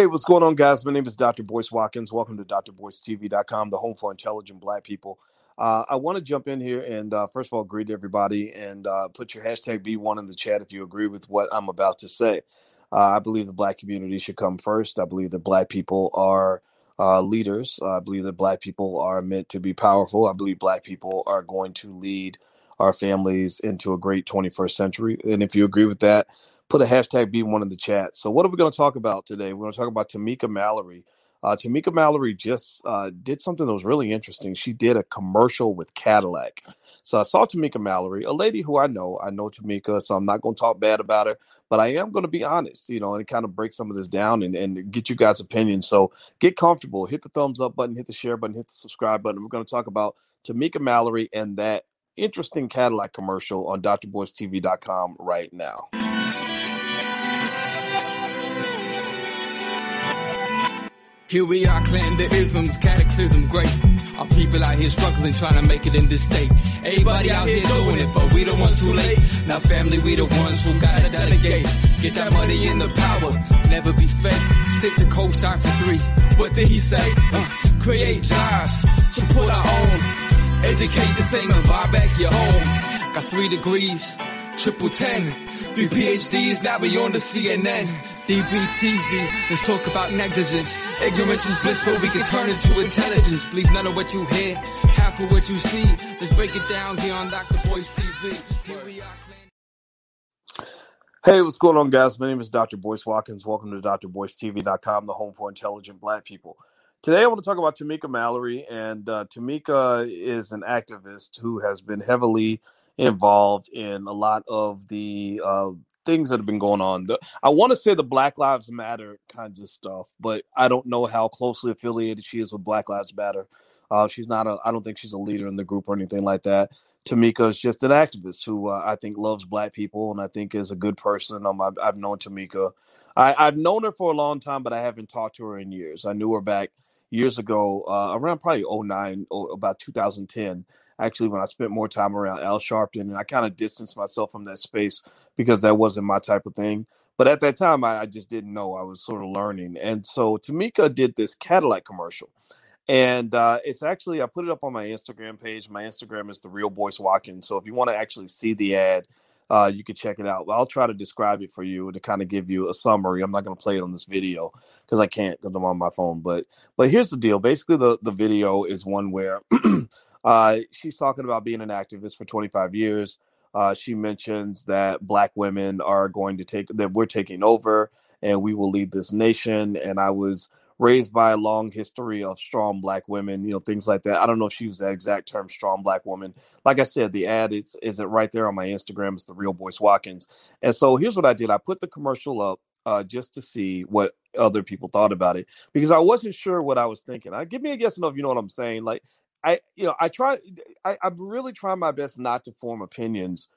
Hey, what's going on, guys? My name is Dr. Boyce Watkins. Welcome to drboycetv.com, the home for intelligent black people. Uh, I want to jump in here and, uh, first of all, greet everybody and uh, put your hashtag B1 in the chat if you agree with what I'm about to say. Uh, I believe the black community should come first. I believe that black people are uh, leaders. I believe that black people are meant to be powerful. I believe black people are going to lead our families into a great 21st century. And if you agree with that, put a hashtag B1 in the chat. So, what are we going to talk about today? We're going to talk about Tamika Mallory. Uh, Tamika Mallory just uh, did something that was really interesting. She did a commercial with Cadillac. So I saw Tamika Mallory, a lady who I know. I know Tamika, so I'm not going to talk bad about her, but I am going to be honest, you know, and kind of break some of this down and, and get you guys' opinions. So get comfortable, hit the thumbs up button, hit the share button, hit the subscribe button. We're going to talk about Tamika Mallory and that interesting Cadillac commercial on drboycetv.com right now. Here we are, clan the isms, cataclysm, great. Our people out here struggling, trying to make it in this state. Everybody out here doing it, but we the ones who late. Now family, we the ones who gotta delegate. Get that money in the power, never be fake. Stick to co-sign for three. What did he say? Uh, create jobs, support our own. Educate the same and buy back your home. Got three degrees, triple ten. Three PhDs, now we on the CNN. DBTV, let's talk about negligence. Ignorance is bliss, but we can turn it to intelligence. Believe none of what you hear, half of what you see. Let's break it down here on Dr. Boyce TV. Here we are. Hey, what's going on, guys? My name is Dr. Boyce Watkins. Welcome to drboycetv.com, the home for intelligent black people. Today, I want to talk about Tamika Mallory, and uh, Tamika is an activist who has been heavily involved in a lot of the uh, things that have been going on. The, I want to say the Black Lives Matter kinds of stuff, but I don't know how closely affiliated she is with Black Lives Matter. Uh, she's not a. I don't think she's a leader in the group or anything like that. Tamika is just an activist who uh, I think loves Black people and I think is a good person. Um, I've, I've known Tamika. I, I've known her for a long time, but I haven't talked to her in years. I knew her back years ago, uh, around probably 09, about 2010 actually when I spent more time around Al Sharpton, and I kind of distanced myself from that space because that wasn't my type of thing. But at that time, I, I just didn't know. I was sort of learning, and so Tamika did this Cadillac commercial, and uh, it's actually I put it up on my Instagram page. My Instagram is the Real Boyce Watkins. So if you want to actually see the ad, uh, you can check it out. I'll try to describe it for you to kind of give you a summary. I'm not going to play it on this video because I can't because I'm on my phone. But but here's the deal. Basically, the the video is one where Uh, she's talking about being an activist for 25 years. Uh, she mentions that black women are going to take that we're taking over and we will lead this nation. And I was raised by a long history of strong black women, you know, things like that. I don't know if she used that exact term, strong black woman. Like I said, the ad is is it right there on my Instagram. It's the real Boyce Watkins. And so here's what I did. I put the commercial up uh, just to see what other people thought about it because I wasn't sure what I was thinking. I give me a guess enough, you know what I'm saying. Like I, you know, I try, I, I'm really trying my best not to form opinions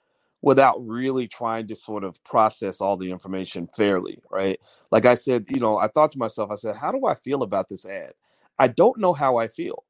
without really trying to sort of process all the information fairly, right? Like I said, you know, I thought to myself, I said, how do I feel about this ad? I don't know how I feel.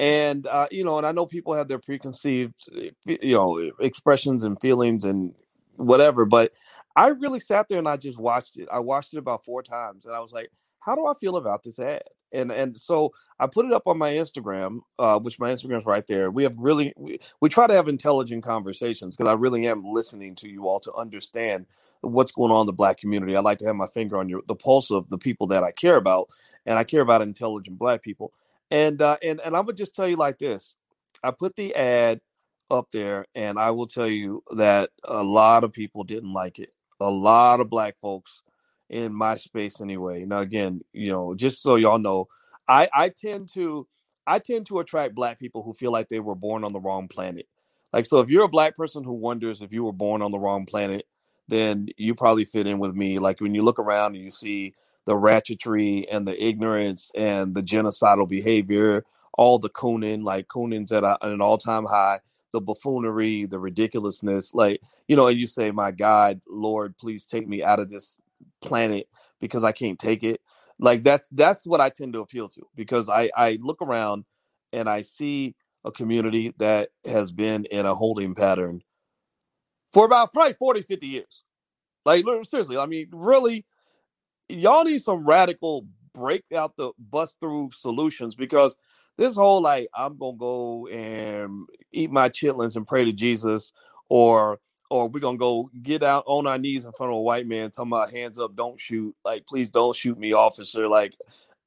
And, uh, you know, and I know people have their preconceived, eh, you know, expressions and feelings and whatever, but I really sat there and I just watched it. I watched it about four times and I was like, how do I feel about this ad? And and so I put it up on my Instagram, uh, which my Instagram's right there. We have really we, we try to have intelligent conversations because I really am listening to you all to understand what's going on in the black community. I like to have my finger on your the pulse of the people that I care about, and I care about intelligent black people. And uh, and and I'm gonna just tell you like this: I put the ad up there, and I will tell you that a lot of people didn't like it. A lot of black folks in my space anyway. Now again, you know, just so y'all know, I I tend to I tend to attract black people who feel like they were born on the wrong planet. Like so if you're a black person who wonders if you were born on the wrong planet, then you probably fit in with me. Like when you look around and you see the ratchetry and the ignorance and the genocidal behavior, all the cooning, like cooning's at, a, at an all-time high, the buffoonery, the ridiculousness, like, you know, and you say, My God, Lord, please take me out of this planet because I can't take it. Like that's that's what I tend to appeal to because I I look around and I see a community that has been in a holding pattern for about probably 40 50 years. Like seriously, I mean really y'all need some radical break out the bust through solutions because this whole like I'm gonna go and eat my chitlins and pray to Jesus, or or we're gonna go get out on our knees in front of a white man, talking about hands up, don't shoot, like please don't shoot me, officer. Like,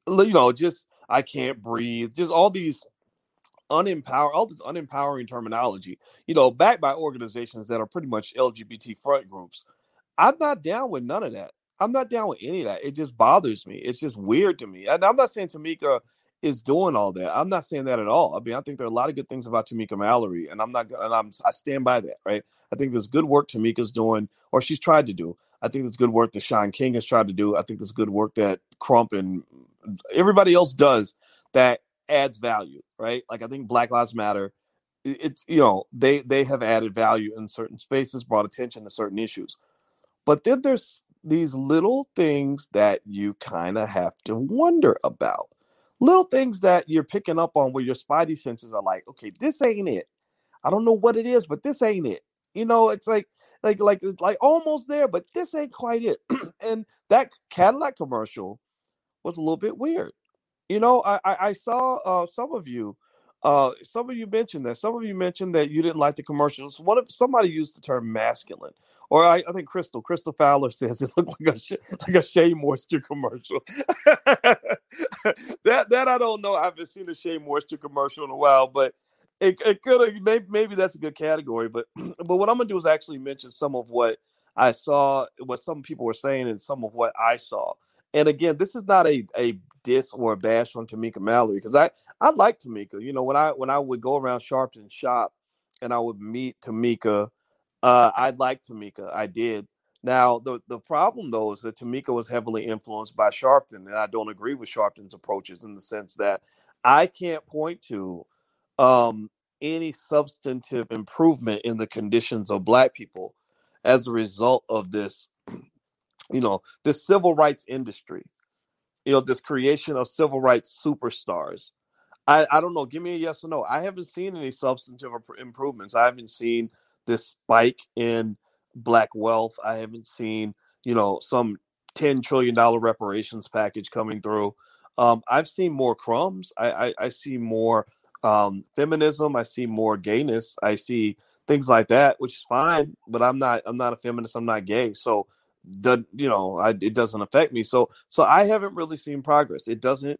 you know, just I can't breathe. Just all these unempower all this unempowering terminology, you know, backed by organizations that are pretty much LGBT front groups. I'm not down with none of that. I'm not down with any of that. It just bothers me. It's just weird to me. And I'm not saying Tamika is doing all that. I'm not saying that at all. I mean, I think there are a lot of good things about Tamika Mallory, and I'm not, and I'm, I stand by that, right? I think there's good work Tamika's doing, or she's tried to do. I think there's good work that Shaun King has tried to do. I think there's good work that Crump and everybody else does that adds value, right? Like I think Black Lives Matter, it's you know they they have added value in certain spaces, brought attention to certain issues, but then there's these little things that you kind of have to wonder about little things that you're picking up on where your spidey senses are like, okay, this ain't it. I don't know what it is, but this ain't it. You know, it's like like like it's like almost there, but this ain't quite it. and that Cadillac commercial was a little bit weird. You know, I I, I saw uh, some of you uh, some of you mentioned that. Some of you mentioned that you didn't like the commercials. What if somebody used the term masculine? Or I, I think Crystal Crystal Fowler says it looked like a like a Shea Moisture commercial. that that I don't know. I haven't seen a Shea Moisture commercial in a while, but it, it could maybe maybe that's a good category. But but what I'm gonna do is actually mention some of what I saw, what some people were saying, and some of what I saw. And again, this is not a a diss or a bash on Tamika Mallory because I I like Tamika. You know, when I when I would go around Sharpton shop and I would meet Tamika, uh, I liked Tamika. I did. Now the the problem though is that Tamika was heavily influenced by Sharpton, and I don't agree with Sharpton's approaches in the sense that I can't point to um, any substantive improvement in the conditions of Black people as a result of this, you know, this civil rights industry you know, this creation of civil rights superstars. I, I don't know. Give me a yes or no. I haven't seen any substantive improvements. I haven't seen this spike in black wealth. I haven't seen, you know, some $10 trillion reparations package coming through. Um, I've seen more crumbs. I, I, I see more um, feminism. I see more gayness. I see things like that, which is fine. But I'm not. I'm not a feminist. I'm not gay. So the you know I, it doesn't affect me. So so i haven't really seen progress. It doesn't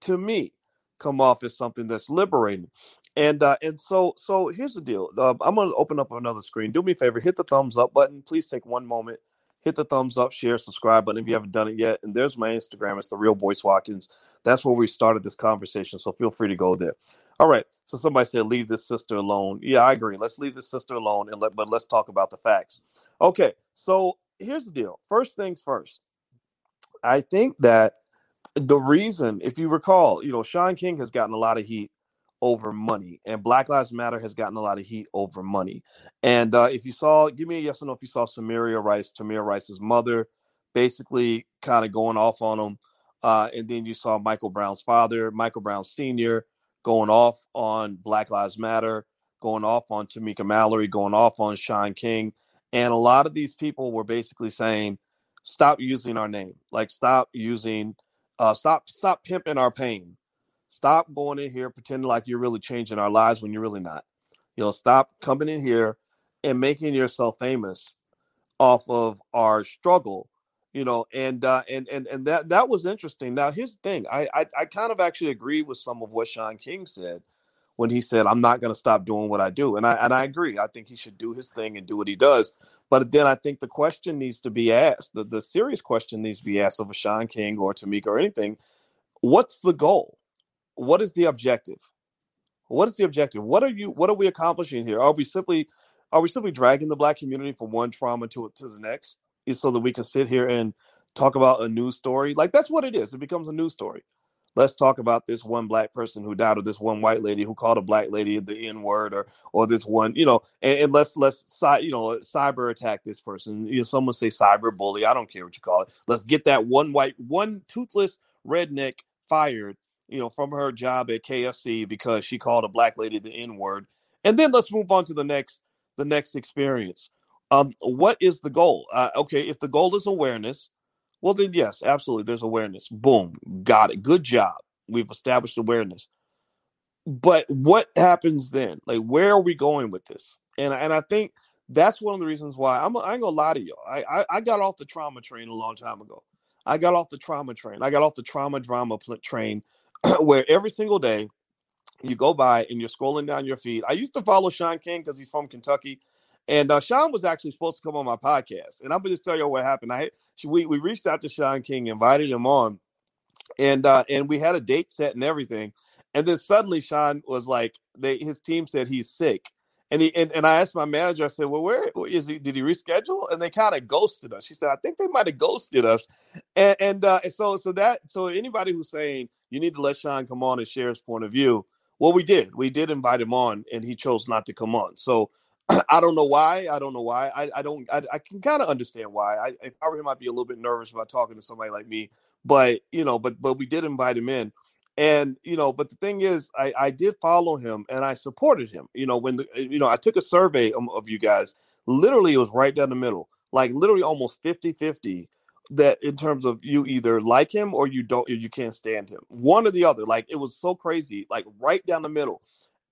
to me come off as something that's liberating. And uh and so so here's the deal. Uh, i'm gonna open up another screen. Do me a favor hit the thumbs up button. Please take one moment hit the thumbs up share subscribe button if you haven't done it yet. And there's my instagram. It's the real boyce watkins. That's where we started this conversation so feel free to go there. All right. So somebody said leave this sister alone. Yeah i agree. Let's leave this sister alone and let but let's talk about the facts. Okay. So here's the deal. First things first. I think that the reason, if you recall, you know, Shaun King has gotten a lot of heat over money, and Black Lives Matter has gotten a lot of heat over money. And uh, if you saw, give me a yes or no if you saw Samaria Rice, Tamir Rice's mother, basically kind of going off on him. Uh, and then you saw Michael Brown's father, Michael Brown Sr., going off on Black Lives Matter, going off on Tamika Mallory, going off on Shaun King. And a lot of these people were basically saying, stop using our name. Like stop using uh stop stop pimping our pain. Stop going in here pretending like you're really changing our lives when you're really not. You know, stop coming in here and making yourself famous off of our struggle you know and uh and and and that that was interesting now here's the thing i i, I kind of actually agree with some of what Shaun king said when he said, "I'm not going to stop doing what I do," and I and I agree. I think he should do his thing and do what he does. But then I think the question needs to be asked. The the serious question needs to be asked of a Shaun King or Tamika or anything. What's the goal? What is the objective? What is the objective? What are you? What are we accomplishing here? Are we simply are we simply dragging the black community from one trauma to to the next, so that we can sit here and talk about a news story? Like that's what it is. It becomes a news story let's talk about this one black person who died or this one white lady who called a black lady the n word or or this one you know and, and let's let's you know cyber attack this person. You know someone say cyber bully i don't care what you call it. Let's get that one white one toothless redneck fired you know from her job at kfc because she called a black lady the n word and then let's move on to the next the next experience. Um what is the goal? Uh, okay if the goal is awareness Well, then, yes, absolutely. There's awareness. Boom. Got it. Good job. We've established awareness. But what happens then? Like, where are we going with this? And, and I think that's one of the reasons why I'm, I ain't gonna lie to you. I, I, I got off the trauma train a long time ago. I got off the trauma train. I got off the trauma drama train where every single day you go by and you're scrolling down your feed. I used to follow Shaun King because he's from Kentucky. And uh, Shaun was actually supposed to come on my podcast. And I'm going to just tell you what happened. I we, we reached out to Shaun King, invited him on, and uh, and we had a date set and everything. And then suddenly Shaun was like, they his team said he's sick. And he and, and I asked my manager, I said, Well, where is he? Did he reschedule? And they kind of ghosted us. She said, I think they might have ghosted us. And and, uh, and so so that so anybody who's saying you need to let Shaun come on and share his point of view, well, we did. We did invite him on, and he chose not to come on. So I don't know why. I don't know why. I, I don't. I, I can kind of understand why. I, if I were him, I'd be a little bit nervous about talking to somebody like me. But you know, but but we did invite him in, and you know, but the thing is, I I did follow him and I supported him. You know, when the eh, you know I took a survey of, of you guys. Literally, it was right down the middle, like literally almost 50-50 that in terms of you either like him or you don't you can't stand him one or the other like it was so crazy like right down the middle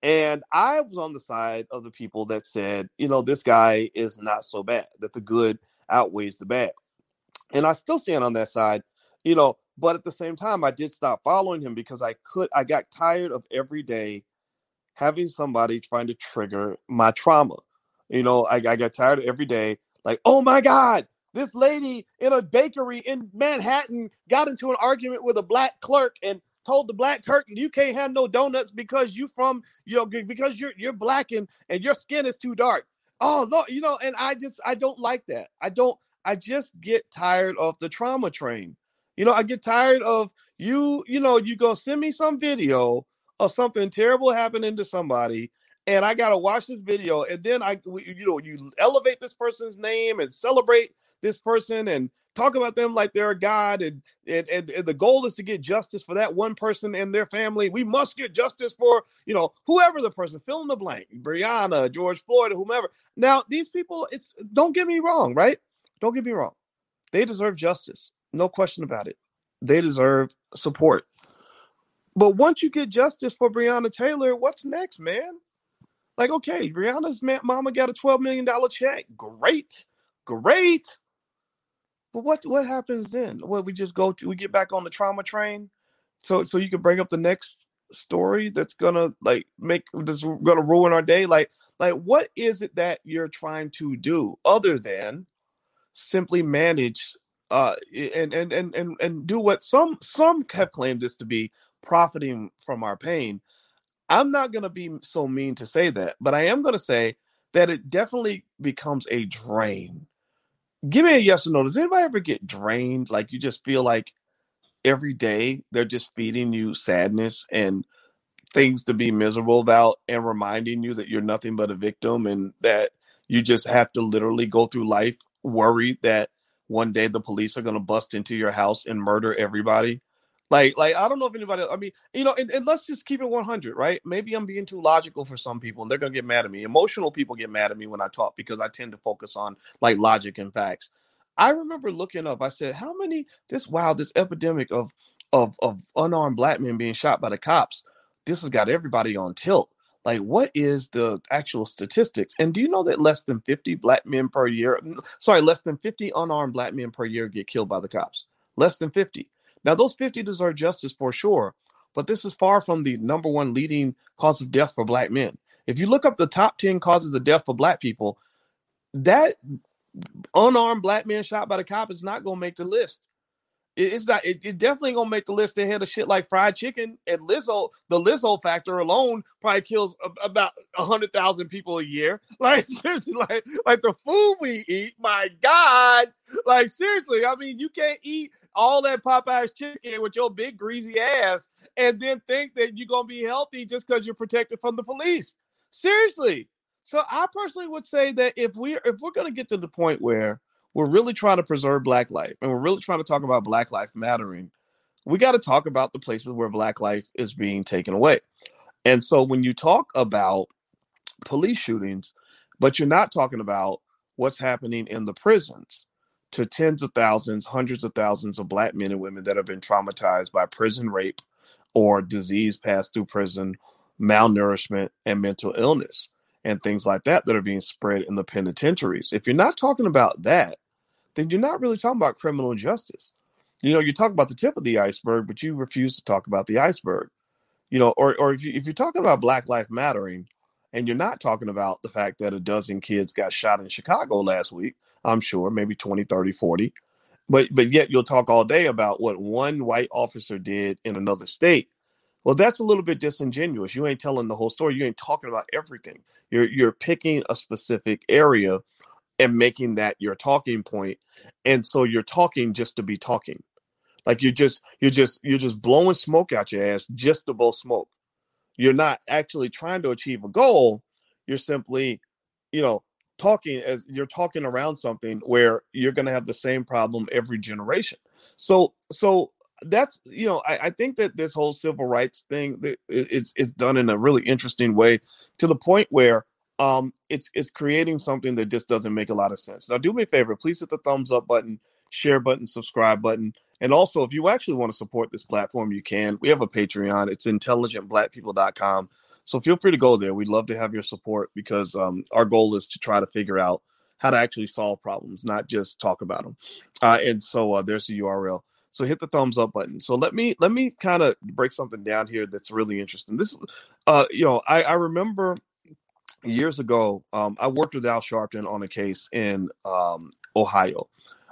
and i was on the side of the people that said you know this guy is not so bad that the good outweighs the bad. And i still stand on that side you know but at the same time i did stop following him because i could i got tired of every day having somebody trying to trigger my trauma. You know i, I got tired of every day like oh my god this lady in a bakery in Manhattan got into an argument with a black clerk and told the black clerk you can't have no donuts because you from you know because you're you're black and and your skin is too dark. Oh no, you know, and I just I don't like that. I don't. I just get tired of the trauma train. You know, I get tired of you. You know, you go send me some video of something terrible happening to somebody, and I gotta watch this video, and then I, you know, you elevate this person's name and celebrate this person and talk about them like they're a god and, and, and and the goal is to get justice for that one person and their family. We must get justice for you know whoever the person fill in the blank breonna george floyd whomever. Now these people it's don't get me wrong right? Don't get me wrong. They deserve justice no question about it. They deserve support. But once you get justice for breonna taylor what's next man? Like okay breonna's mama got a 12 million dollar check. Great great but what what happens then? What we just go to we get back on the trauma train, so so you can bring up the next story that's gonna like make this gonna ruin our day. Like like what is it that you're trying to do other than simply manage uh and and and and, and do what some some have claimed this to be profiting from our pain. I'm not gonna be so mean to say that, but I am gonna say that it definitely becomes a drain give me a yes or no. Does anybody ever get drained? Like you just feel like every day they're just feeding you sadness and things to be miserable about and reminding you that you're nothing but a victim and that you just have to literally go through life worried that one day the police are going to bust into your house and murder everybody like, like I don't know if anybody. I mean, you know, and, and let's just keep it one hundred, right? Maybe I'm being too logical for some people, and they're gonna get mad at me. Emotional people get mad at me when I talk because I tend to focus on like logic and facts. I remember looking up. I said, "How many this wow this epidemic of of of unarmed black men being shot by the cops? This has got everybody on tilt." Like, what is the actual statistics? And do you know that less than 50 black men per year, sorry, less than 50 unarmed black men per year get killed by the cops? Less than 50. Now, those 50 deserve justice for sure, but this is far from the number one leading cause of death for black men. If you look up the top 10 causes of death for black people, that unarmed black man shot by the cop is not going to make the list it's not it, it, definitely gonna make the list ahead of shit like fried chicken and Lizzo. The Lizzo factor alone probably kills a, about hundred thousand people a year. Like seriously, like like the food we eat. My God, like seriously, I mean, you can't eat all that Popeyes chicken with your big greasy ass and then think that you're gonna be healthy just because you're protected from the police. Seriously. So I personally would say that if we if we're gonna get to the point where we're really trying to preserve black life and we're really trying to talk about black life mattering we got to talk about the places where black life is being taken away and so when you talk about police shootings but you're not talking about what's happening in the prisons to tens of thousands, hundreds of thousands of black men and women that have been traumatized by prison rape or disease passed through prison, malnourishment, and mental illness and things like that that are being spread in the penitentiaries. If you're not talking about that, then you're not really talking about criminal justice. You know, you talk about the tip of the iceberg, but you refuse to talk about the iceberg. You know, or or if you if you're talking about Black Life Mattering, and you're not talking about the fact that a dozen kids got shot in Chicago last week, I'm sure, maybe 20, 30, 40. But but yet you'll talk all day about what one white officer did in another state. Well, that's a little bit disingenuous. You ain't telling the whole story. You ain't talking about everything. You're you're picking a specific area and making that your talking. And so you're talking just to be talking. Like you're just you're just you're just blowing smoke out your ass just to blow smoke. You're not actually trying to achieve a goal. You're simply, you know, talking as you're talking around something where you're going to have the same problem every generation. So, so that's you know, I, I think that this whole civil rights thing is is done in a really interesting way to the point where um it's it's creating something that just doesn't make a lot of sense. Now, do me a favor, please hit the thumbs up button, share button, subscribe button. And also, if you actually want to support this platform, you can. We have a Patreon. It's intelligentblackpeople.com. So feel free to go there. We'd love to have your support because um, our goal is to try to figure out how to actually solve problems, not just talk about them. Uh, and so uh, there's the URL. So hit the thumbs up button. So let me let me kind of break something down here that's really interesting. This, uh, you know, I, I remember years ago, um, I worked with Al Sharpton on a case in um, Ohio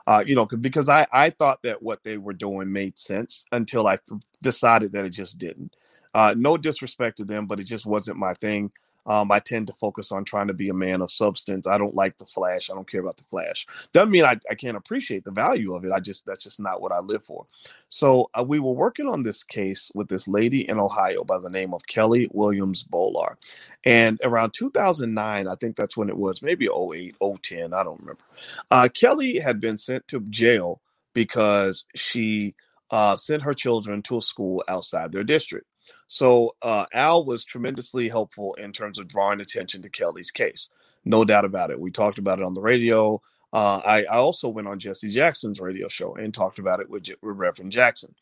uh, you know, because I I thought that what they were doing made sense until I decided that it just didn't. Uh, no disrespect to them, but it just wasn't my thing. Um, I tend to focus on trying to be a man of substance. I don't like the flash. I don't care about the flash. Doesn't mean I, I can't appreciate the value of it. I just that's just not what I live for. So uh, we were working on this case with this lady in Ohio by the name of Kelly Williams Bolar, and around 2009, I think that's when it was, maybe 08, 010, I don't remember. Uh, Kelly had been sent to jail because she uh, sent her children to a school outside their district. So uh, Al was tremendously helpful in terms of drawing attention to Kelly's case. No doubt about it. We talked about it on the radio. Uh, I, I, also went on Jesse Jackson's radio show and talked about it with, with Reverend Jackson.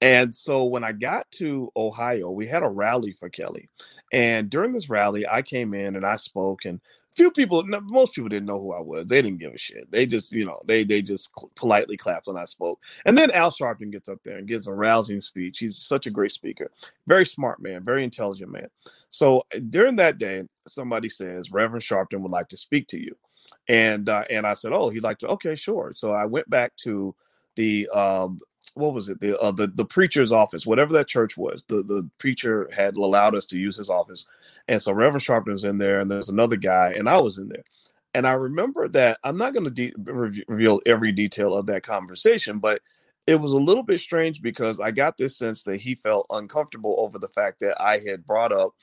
And so when I got to Ohio, we had a rally for Kelly. And during this rally, I came in and I spoke, and few people, most people didn't know who I was. They didn't give a shit. They just, you know, they they just politely clapped when I spoke. And then Al Sharpton gets up there and gives a rousing speech. He's such a great speaker, very smart man, very intelligent man. So uh, during that day, somebody says Reverend Sharpton would like to speak to you, and uh, and I said, oh, he'd like to. Okay, sure. So I went back to the um, what was it? The uh, the the preacher's office whatever that church was the the preacher had allowed us to use his office. And so reverend sharpton was in there and there's another guy and i was in there. And i remember that i'm not going to de- reveal every detail of that conversation but it was a little bit strange because i got this sense that he felt uncomfortable over the fact that i had brought up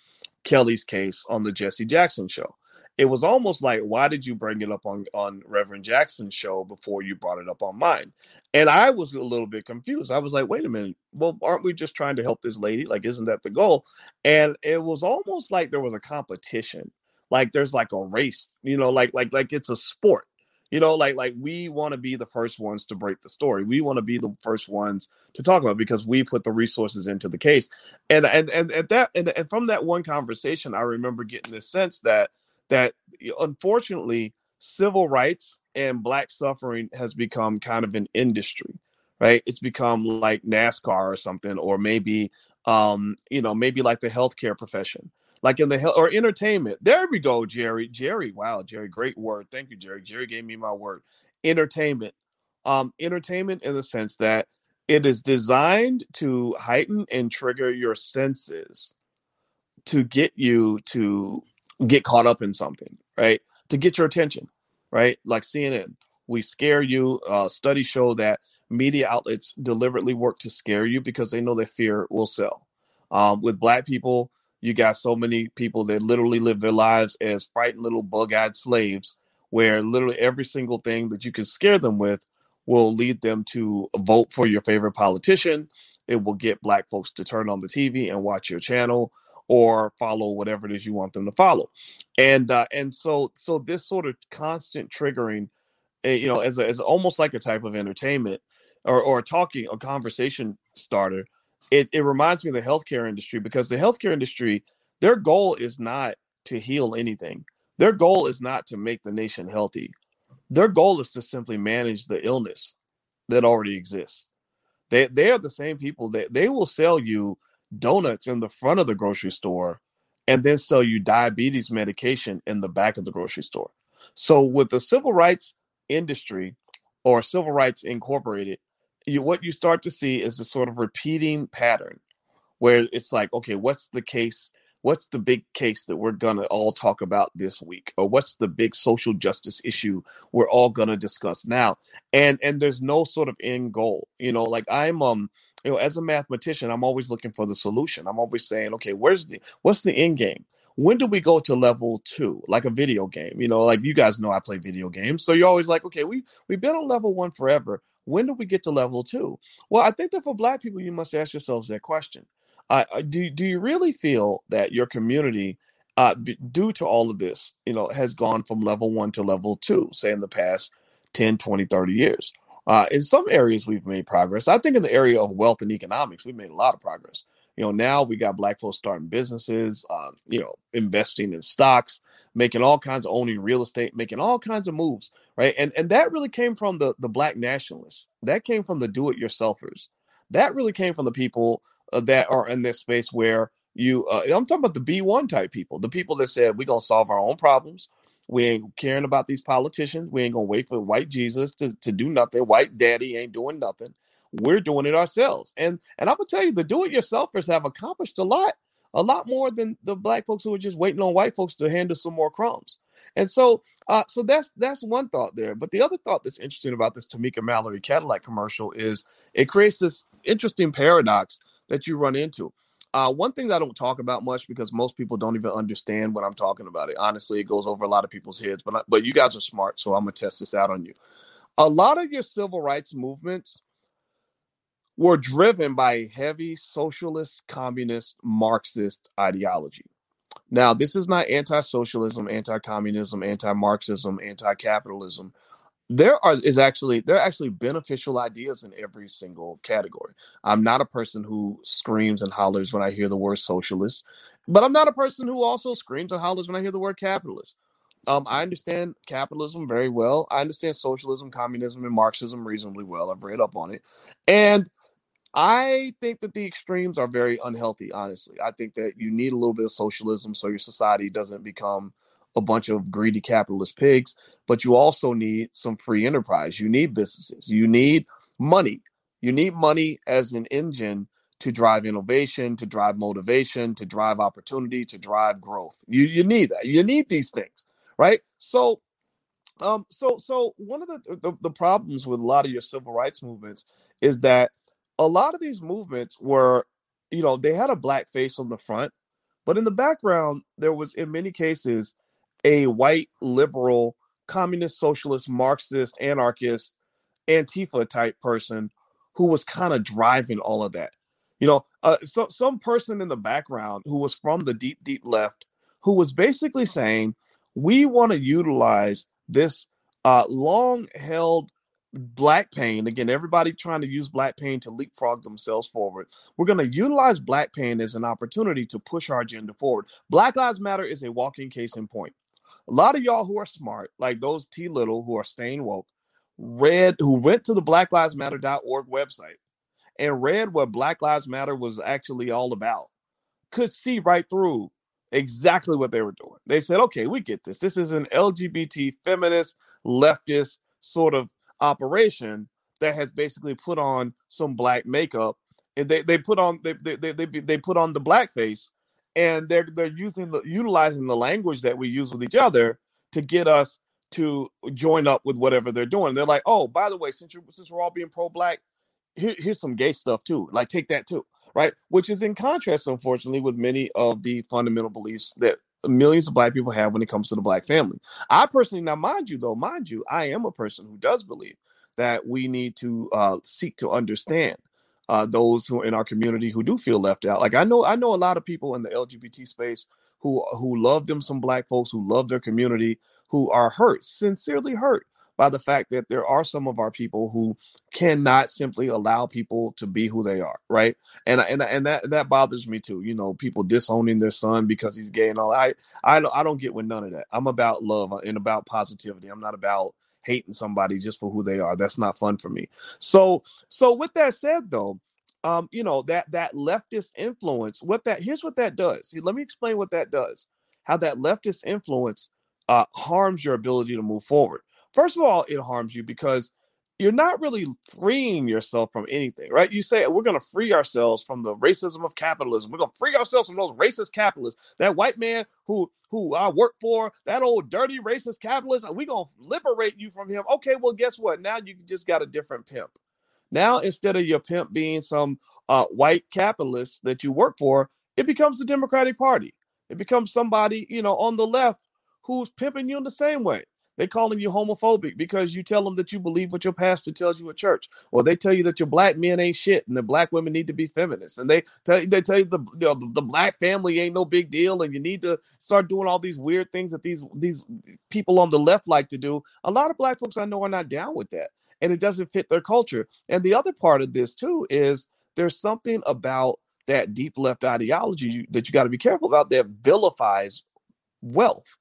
kelly's case on the jesse jackson show it was almost like why did you bring it up on on reverend jackson's show before you brought it up on mine? And i was a little bit confused. I was like wait a minute. Well aren't we just trying to help this lady? Like isn't that the goal? And it was almost like there was a competition. Like there's like a race you know like like like it's a sport. You know like like we want to be the first ones to break the story. We want to be the first ones to talk about because we put the resources into the case. And and and at that and, and from that one conversation i remember getting this sense that that unfortunately civil rights and black suffering has become kind of an industry right? It's become like nascar or something or maybe um you know maybe like the healthcare profession like in the health or entertainment. There we go jerry jerry wow jerry great word. Thank you jerry. Jerry gave me my word. Entertainment um entertainment in the sense that it is designed to heighten and trigger your senses to get you to get caught up in something, right? To get your attention, right? Like CNN, we scare you. Uh, studies show that media outlets deliberately work to scare you because they know that fear will sell. Um, with black people, you got so many people that literally live their lives as frightened little bug-eyed slaves, where literally every single thing that you can scare them with will lead them to vote for your favorite politician. It will get black folks to turn on the TV and watch your channel or follow whatever it is you want them to follow and uh, and so so this sort of constant triggering eh, you know, as a, as almost like a type of entertainment or or talking a conversation starter. It it reminds me of the healthcare industry because the healthcare industry, their goal is not to heal anything. Their goal is not to make the nation healthy. Their goal is to simply manage the illness that already exists. They they are the same people that they will sell you donuts in the front of the grocery store and then sell you diabetes medication in the back of the grocery store. So with the civil rights industry or civil rights incorporated, you, what you start to see is a sort of repeating pattern where it's like, okay, what's the case what's the big case that we're going to all talk about this week? Or what's the big social justice issue we're all going to discuss now? And and there's no sort of end goal. You know like i'm um you know as a mathematician i'm always looking for the solution. I'm always saying okay where's the what's the end game? When do we go to level two? Like a video game you know like you guys know i play video games so you're always like okay we we've been on level one forever. When do we get to level two? Well i think that for black people you must ask yourselves that question. Uh, do do you really feel that your community, uh, b- due to all of this, you know, has gone from level one to level two, say in the past 10, 20, 30 years? Uh, in some areas, we've made progress. I think in the area of wealth and economics, we've made a lot of progress. You know, now we got black folks starting businesses, uh, you know, investing in stocks, making all kinds of owning real estate, making all kinds of moves, right? And and that really came from the the black nationalists. That came from the do-it-yourselfers. That really came from the people uh, that are in this space where you uh, I'm talking about the B1 type people, the people that said we're gonna solve our own problems. We ain't caring about these politicians. We ain't gonna wait for white Jesus to, to do nothing. White daddy ain't doing nothing. We're doing it ourselves. And and I'm gonna tell you, the do-it-yourselfers have accomplished a lot, a lot more than the black folks who are just waiting on white folks to hand us some more crumbs. And so uh, so that's that's one thought there. But the other thought that's interesting about this Tamika Mallory Cadillac commercial is it creates this interesting paradox that you run into. Uh, one thing I don't talk about much because most people don't even understand what I'm talking about. It honestly, it goes over a lot of people's heads. But but you guys are smart, so I'm gonna test this out on you. A lot of your civil rights movements were driven by heavy socialist, communist, Marxist ideology. Now, this is not anti-socialism, anti-communism, anti-Marxism, anti-capitalism there are is actually there are actually beneficial ideas in every single category. I'm not a person who screams and hollers when I hear the word socialist, but I'm not a person who also screams and hollers when I hear the word capitalist. Um, I understand capitalism very well. I understand socialism, communism, and Marxism reasonably well. I've read up on it, and I think that the extremes are very unhealthy. Honestly, I think that you need a little bit of socialism so your society doesn't become a bunch of greedy capitalist pigs, but you also need some free enterprise. You need businesses. You need money. You need money as an engine to drive innovation, to drive motivation, to drive opportunity, to drive growth. You you need that. You need these things, right? So um so so one of the, the the problems with a lot of your civil rights movements is that a lot of these movements were you know they had a black face on the front but in the background there was in many cases a white liberal communist socialist marxist anarchist antifa type person who was kind of driving all of that. You know uh, so some person in the background who was from the deep deep left who was basically saying we want to utilize this uh, long held black pain again everybody trying to use black pain to leapfrog themselves forward. We're going to utilize black pain as an opportunity to push our agenda forward. Black lives matter is a walking case in point a lot of y'all who are smart, like those T Little who are staying woke, read who went to the blacklivesmatter.org website and read what Black Lives Matter was actually all about, could see right through exactly what they were doing. They said, okay, we get this. This is an LGBT feminist leftist sort of operation that has basically put on some black makeup and they, they put on they, they, they, they, they put on the blackface and they're they're using the utilizing the language that we use with each other to get us to join up with whatever they're doing. They're like, oh, by the way, since you since we're all being pro-black, here, here's some gay stuff too. Like, take that too, right? Which is in contrast, unfortunately, with many of the fundamental beliefs that millions of black people have when it comes to the black family. I personally, now mind you, though, mind you, I am a person who does believe that we need to uh, seek to understand uh, those who in our community who do feel left out. Like I know, I know a lot of people in the LGBT space who who love them some black folks who love their community who are hurt, sincerely hurt by the fact that there are some of our people who cannot simply allow people to be who they are, right? And and and that that bothers me too. You know, people disowning their son because he's gay and all. I I I don't get with none of that. I'm about love and about positivity. I'm not about hating somebody just for who they are. That's not fun for me. So so with that said though, um, you know, that that leftist influence, what that here's what that does. See, let me explain what that does. How that leftist influence uh, harms your ability to move forward. First of all, it harms you because you're not really freeing yourself from anything, right? You say we're going to free ourselves from the racism of capitalism. We're going to free ourselves from those racist capitalists. That white man who who I work for, that old dirty racist capitalist, we're going to liberate you from him. Okay, well, guess what? Now you just got a different pimp. Now instead of your pimp being some uh, white capitalist that you work for, it becomes the Democratic Party. It becomes somebody you know on the left who's pimping you in the same way. They calling you homophobic because you tell them that you believe what your pastor tells you at church, or they tell you that your black men ain't shit and the black women need to be feminists, and they tell they tell you the you the, the black family ain't no big deal, and you need to start doing all these weird things that these these people on the left like to do. A lot of black folks I know are not down with that, and it doesn't fit their culture. And the other part of this too is there's something about that deep left ideology that you got to be careful about that vilifies wealth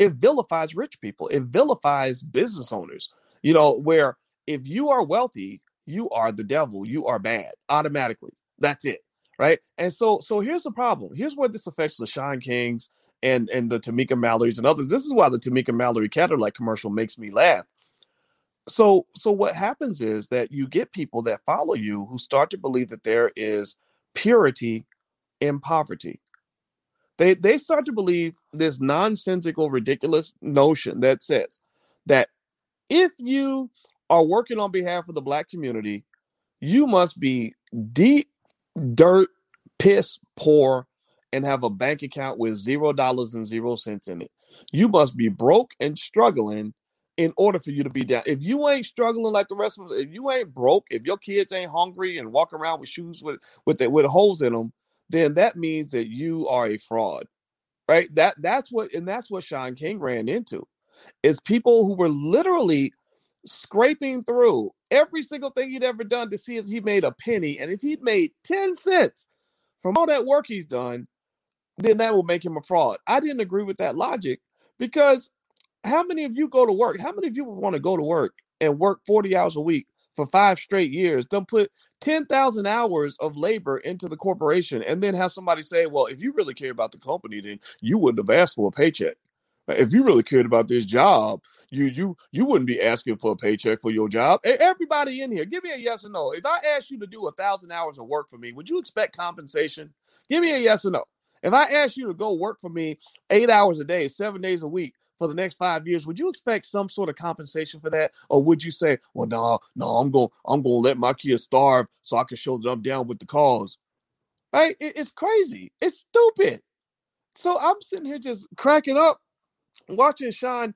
it vilifies rich people it vilifies business owners you know where if you are wealthy you are the devil you are bad automatically that's it right? And so so here's the problem here's where this affects the Shaun Kings and and the Tamika Mallory's and others this is why the Tamika Mallory Cadillac commercial makes me laugh. So so what happens is that you get people that follow you who start to believe that there is purity in poverty they they start to believe this nonsensical, ridiculous notion that says that if you are working on behalf of the black community, you must be deep dirt, piss poor, and have a bank account with zero dollars and zero cents in it. You must be broke and struggling in order for you to be down. If you ain't struggling like the rest of us, if you ain't broke, if your kids ain't hungry and walk around with shoes with with the, with holes in them, then that means that you are a fraud. Right? That that's what and that's what Shaun King ran into. Is people who were literally scraping through every single thing he'd ever done to see if he made a penny. And if he'd made 10 cents from all that work he's done, then that will make him a fraud. I didn't agree with that logic because how many of you go to work? How many of you would want to go to work and work 40 hours a week for five straight years, don't put 10,000 hours of labor into the corporation and then have somebody say, well, if you really care about the company, then you wouldn't have asked for a paycheck. If you really cared about this job, you you you wouldn't be asking for a paycheck for your job. Everybody in here, give me a yes or no. If I asked you to do a thousand hours of work for me, would you expect compensation? Give me a yes or no. If I asked you to go work for me eight hours a day, seven days a week, for the next five years, would you expect some sort of compensation for that, or would you say, "Well, no, no, I'm going, I'm going to let my kids starve so I can show that I'm down with the cause"? Right? It, it's crazy. It's stupid. So I'm sitting here just cracking up, watching Shaun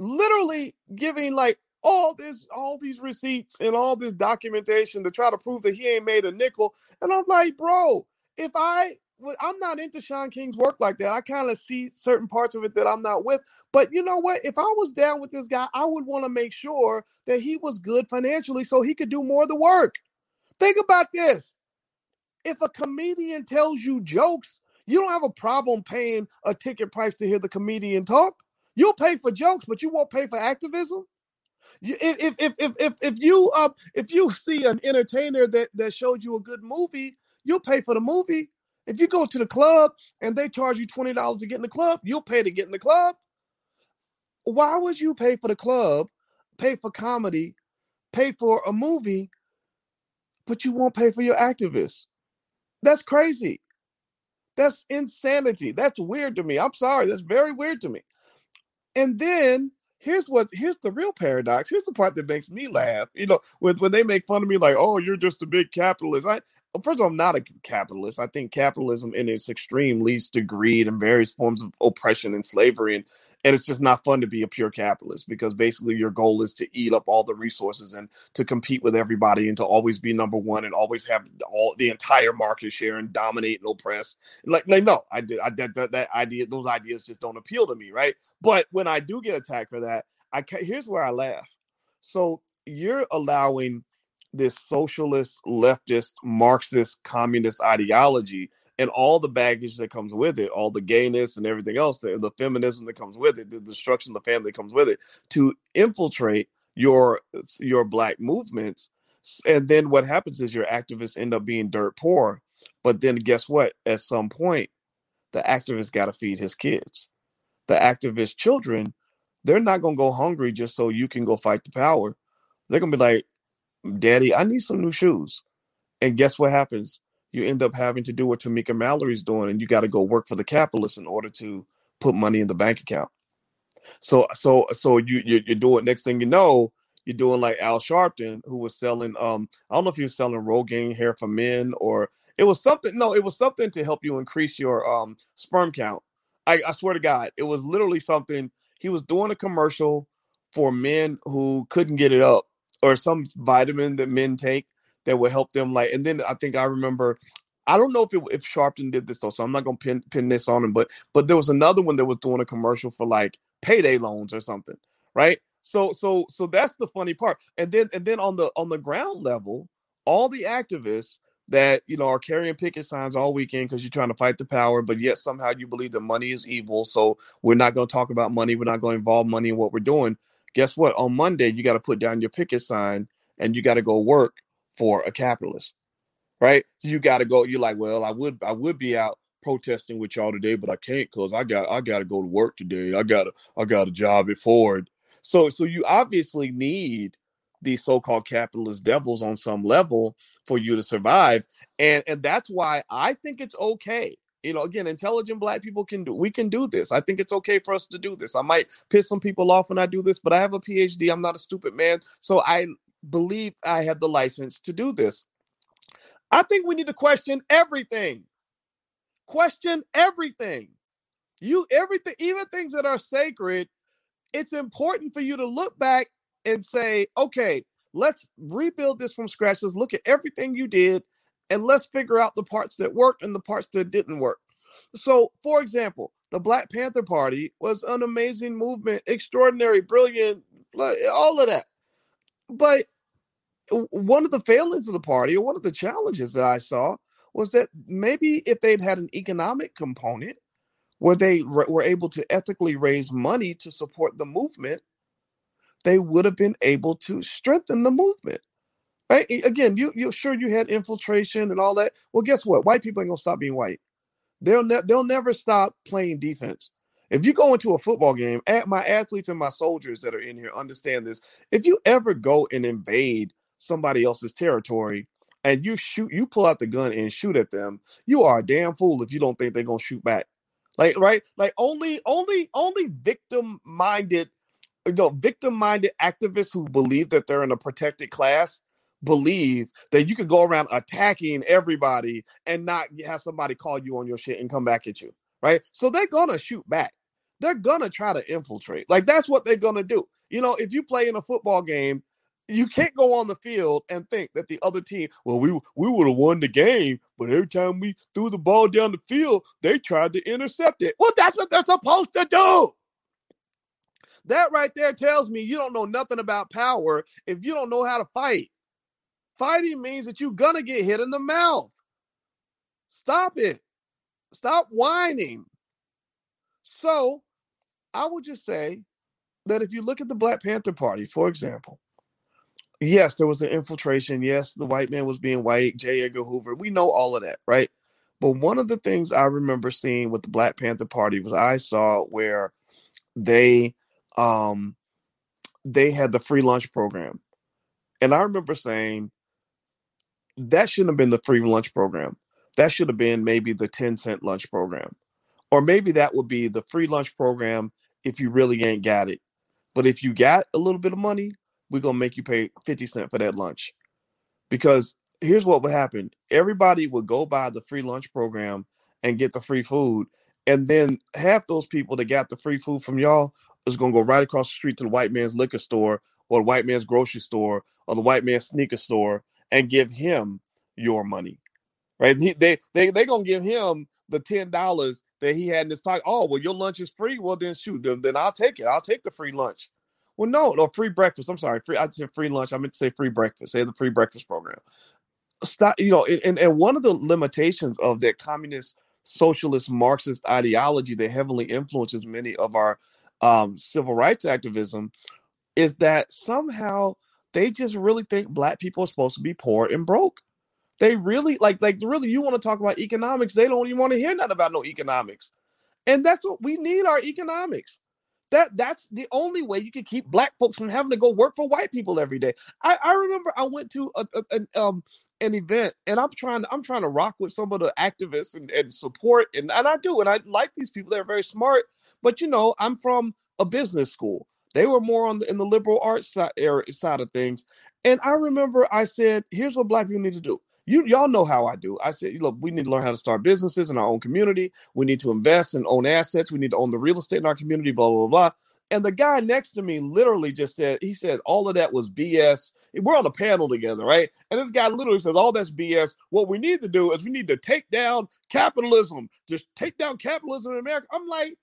literally giving like all this, all these receipts and all this documentation to try to prove that he ain't made a nickel. And I'm like, bro, if I I'm not into Shaun King's work like that. I kind of see certain parts of it that I'm not with. But you know what? If I was down with this guy, I would want to make sure that he was good financially so he could do more of the work. Think about this. If a comedian tells you jokes, you don't have a problem paying a ticket price to hear the comedian talk. You'll pay for jokes, but you won't pay for activism. If if if if if you uh if you see an entertainer that that showed you a good movie, you'll pay for the movie, if you go to the club and they charge you $20 to get in the club, you'll pay to get in the club. Why would you pay for the club, pay for comedy, pay for a movie, but you won't pay for your activists? That's crazy. That's insanity. That's weird to me. I'm sorry. That's very weird to me. And then here's what here's the real paradox. Here's the part that makes me laugh. You know, when, when they make fun of me, like, oh, you're just a big capitalist. I first of all, I'm not a capitalist. I think capitalism in its extreme leads to greed and various forms of oppression and slavery. And and it's just not fun to be a pure capitalist because basically your goal is to eat up all the resources and to compete with everybody and to always be number one and always have all the entire market share and dominate and oppress. Like, like no, I did I, that, that that idea, those ideas just don't appeal to me, right? But when I do get attacked for that, I here's where I laugh So you're allowing this socialist, leftist, Marxist, communist ideology and all the baggage that comes with it, all the gayness and everything else, the, the feminism that comes with it, the destruction of the family comes with it, to infiltrate your your black movements. And then what happens is your activists end up being dirt poor. But then guess what? At some point, the activist got to feed his kids. The activist children, they're not gonna go hungry just so you can go fight the power. They're gonna be like, Daddy, I need some new shoes. And guess what happens? You end up having to do what Tamika Mallory's doing, and you got to go work for the capitalists in order to put money in the bank account. So, so, so you you, you do it. Next thing you know, you're doing like Al Sharpton, who was selling. Um, I don't know if he was selling Rogaine hair for men or it was something. No, it was something to help you increase your um sperm count. I, I swear to God, it was literally something. He was doing a commercial for men who couldn't get it up, or some vitamin that men take that would help them. Like, and then I think I remember. I don't know if it, if Sharpton did this though, so I'm not gonna pin pin this on him. But but there was another one that was doing a commercial for like payday loans or something, right? So so so that's the funny part. And then and then on the on the ground level, all the activists that you know are carrying picket signs all weekend because you're trying to fight the power, but yet somehow you believe that money is evil. So we're not to talk about money. We're not to involve money in what we're doing. Guess what? On Monday, you got to put down your picket sign and you got to go work for a capitalist, right? So you got to go. You're like, well, I would, I would be out protesting with y'all today, but I can't because I got, I got to go to work today. I got, I got a job at Ford. So, so you obviously need these so-called capitalist devils on some level for you to survive and and that's why i think it's okay you know again intelligent black people can do we can do this i think it's okay for us to do this i might piss some people off when i do this but i have a phd i'm not a stupid man so i believe i have the license to do this i think we need to question everything question everything you everything even things that are sacred it's important for you to look back and say, okay, let's rebuild this from scratch. Let's look at everything you did and let's figure out the parts that worked and the parts that didn't work. So, for example, the Black Panther Party was an amazing movement, extraordinary, brilliant, all of that. But one of the failings of the party, or one of the challenges that I saw, was that maybe if they'd had an economic component where they were able to ethically raise money to support the movement, they would have been able to strengthen the movement. Right? Again, you you sure you had infiltration and all that. Well, guess what? White people ain't gonna stop being white. They'll ne- they'll never stop playing defense. If you go into a football game, at my athletes and my soldiers that are in here understand this. If you ever go and invade somebody else's territory and you shoot, you pull out the gun and shoot at them, you are a damn fool if you don't think they're gonna shoot back. Like right, like only only only victim minded you uh, know, victim-minded activists who believe that they're in a protected class believe that you could go around attacking everybody and not have somebody call you on your shit and come back at you, right? So they're gonna shoot back. They're gonna try to infiltrate. Like that's what they're gonna do. You know, if you play in a football game, you can't go on the field and think that the other team, well, we we would have won the game, but every time we threw the ball down the field, they tried to intercept it. Well, that's what they're supposed to do. That right there tells me you don't know nothing about power if you don't know how to fight. Fighting means that you're to get hit in the mouth. Stop it. Stop whining. So I would just say that if you look at the Black Panther Party, for example, yes, there was an infiltration. Yes, the white man was being white, J. Edgar Hoover. We know all of that, right? But one of the things I remember seeing with the Black Panther Party was I saw where they um, they had the free lunch program. And I remember saying, that shouldn't have been the free lunch program. That should have been maybe the 10 cent lunch program. Or maybe that would be the free lunch program if you really ain't got it. But if you got a little bit of money, we're to make you pay 50 cent for that lunch. Because here's what would happen everybody would go buy the free lunch program and get the free food. And then half those people that got the free food from y'all is to go right across the street to the white man's liquor store or the white man's grocery store or the white man's sneaker store and give him your money. Right? He, they they they gonna give him the ten dollars that he had in his pocket. Oh, well, your lunch is free. Well, then shoot, then I'll take it. I'll take the free lunch. Well, no, no, free breakfast. I'm sorry, free. I said free lunch. I meant to say free breakfast. They Say the free breakfast program. Stop. You know, and and one of the limitations of that communist, socialist, Marxist ideology that heavily influences many of our um, civil rights activism is that somehow they just really think black people are supposed to be poor and broke. They really like like really you want to talk about economics, they don't even want to hear nothing about no economics. And that's what we need our economics. That that's the only way you can keep black folks from having to go work for white people every day. I, I remember I went to a, a, um an event and I'm trying to I'm trying to rock with some of the activists and, and support and, and I do and I like these people they're very smart but you know I'm from a business school they were more on the, in the liberal arts side, side of things and I remember I said here's what black people need to do you y'all know how I do. I said, look, we need to learn how to start businesses in our own community. We need to invest and own assets. We need to own the real estate in our community. Blah blah blah. And the guy next to me literally just said, he said all of that was BS. We're on a panel together, right? And this guy literally says all that's BS. What we need to do is we need to take down capitalism. Just take down capitalism in America. I'm like,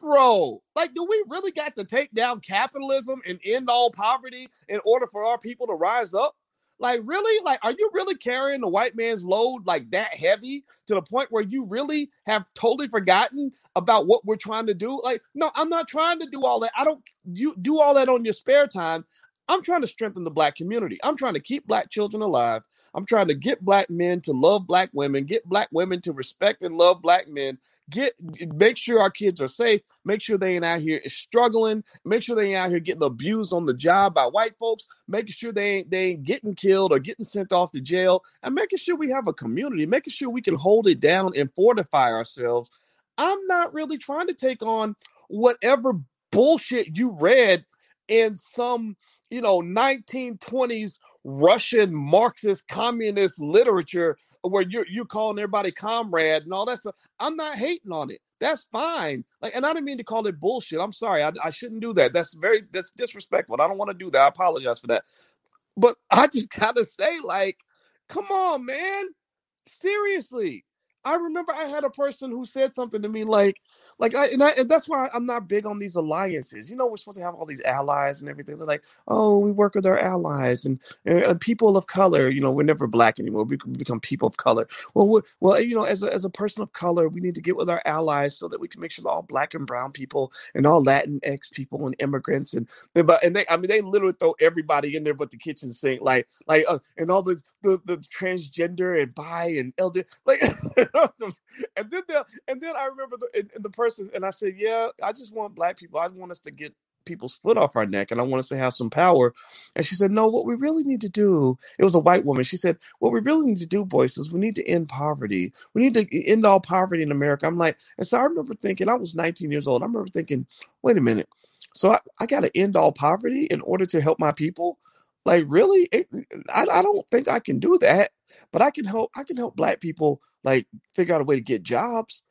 Negro, like, do we really got to take down capitalism and end all poverty in order for our people to rise up? Like, really? Like, are you really carrying the white man's load like that heavy to the point where you really have totally forgotten about what we're trying to do? Like, no, I'm not trying to do all that. I don't you do all that on your spare time. I'm trying to strengthen the black community. I'm trying to keep black children alive. I'm trying to get black men to love black women, get black women to respect and love black men, get make sure our kids are safe make sure they ain't out here struggling make sure they ain't out here getting abused on the job by white folks making sure they ain't they ain't getting killed or getting sent off to jail and making sure we have a community making sure we can hold it down and fortify ourselves. I'm not really trying to take on whatever bullshit you read in some you know 1920s russian marxist communist literature where you're you're calling everybody comrade and all that stuff. I'm not hating on it. That's fine. Like, and I didn't mean to call it bullshit. I'm sorry. I, I shouldn't do that. That's very that's disrespectful. I don't want to do that. I apologize for that. But I just gotta say, like, come on, man. Seriously. I remember I had a person who said something to me like, like I and, I and that's why I'm not big on these alliances. You know, we're supposed to have all these allies and everything. They're like, oh, we work with our allies and, and people of color. You know, we're never black anymore. We become people of color. Well, well, you know, as a, as a person of color, we need to get with our allies so that we can make sure that all black and brown people and all Latinx people and immigrants and but and they, I mean, they literally throw everybody in there but the kitchen sink, like like uh, and all the, the the transgender and bi and elder, like, and then and then I remember the the person person, and I said, "Yeah, I just want black people. I want us to get people's foot off our neck, and I want us to have some power." And she said, "No, what we really need to do." It was a white woman. She said, "What we really need to do, boys, is we need to end poverty. We need to end all poverty in America." I'm like, and so I remember thinking, I was 19 years old. I remember thinking, "Wait a minute." So I, I got to end all poverty in order to help my people. Like really, it, I, I don't think I can do that. But I can help. I can help black people like figure out a way to get jobs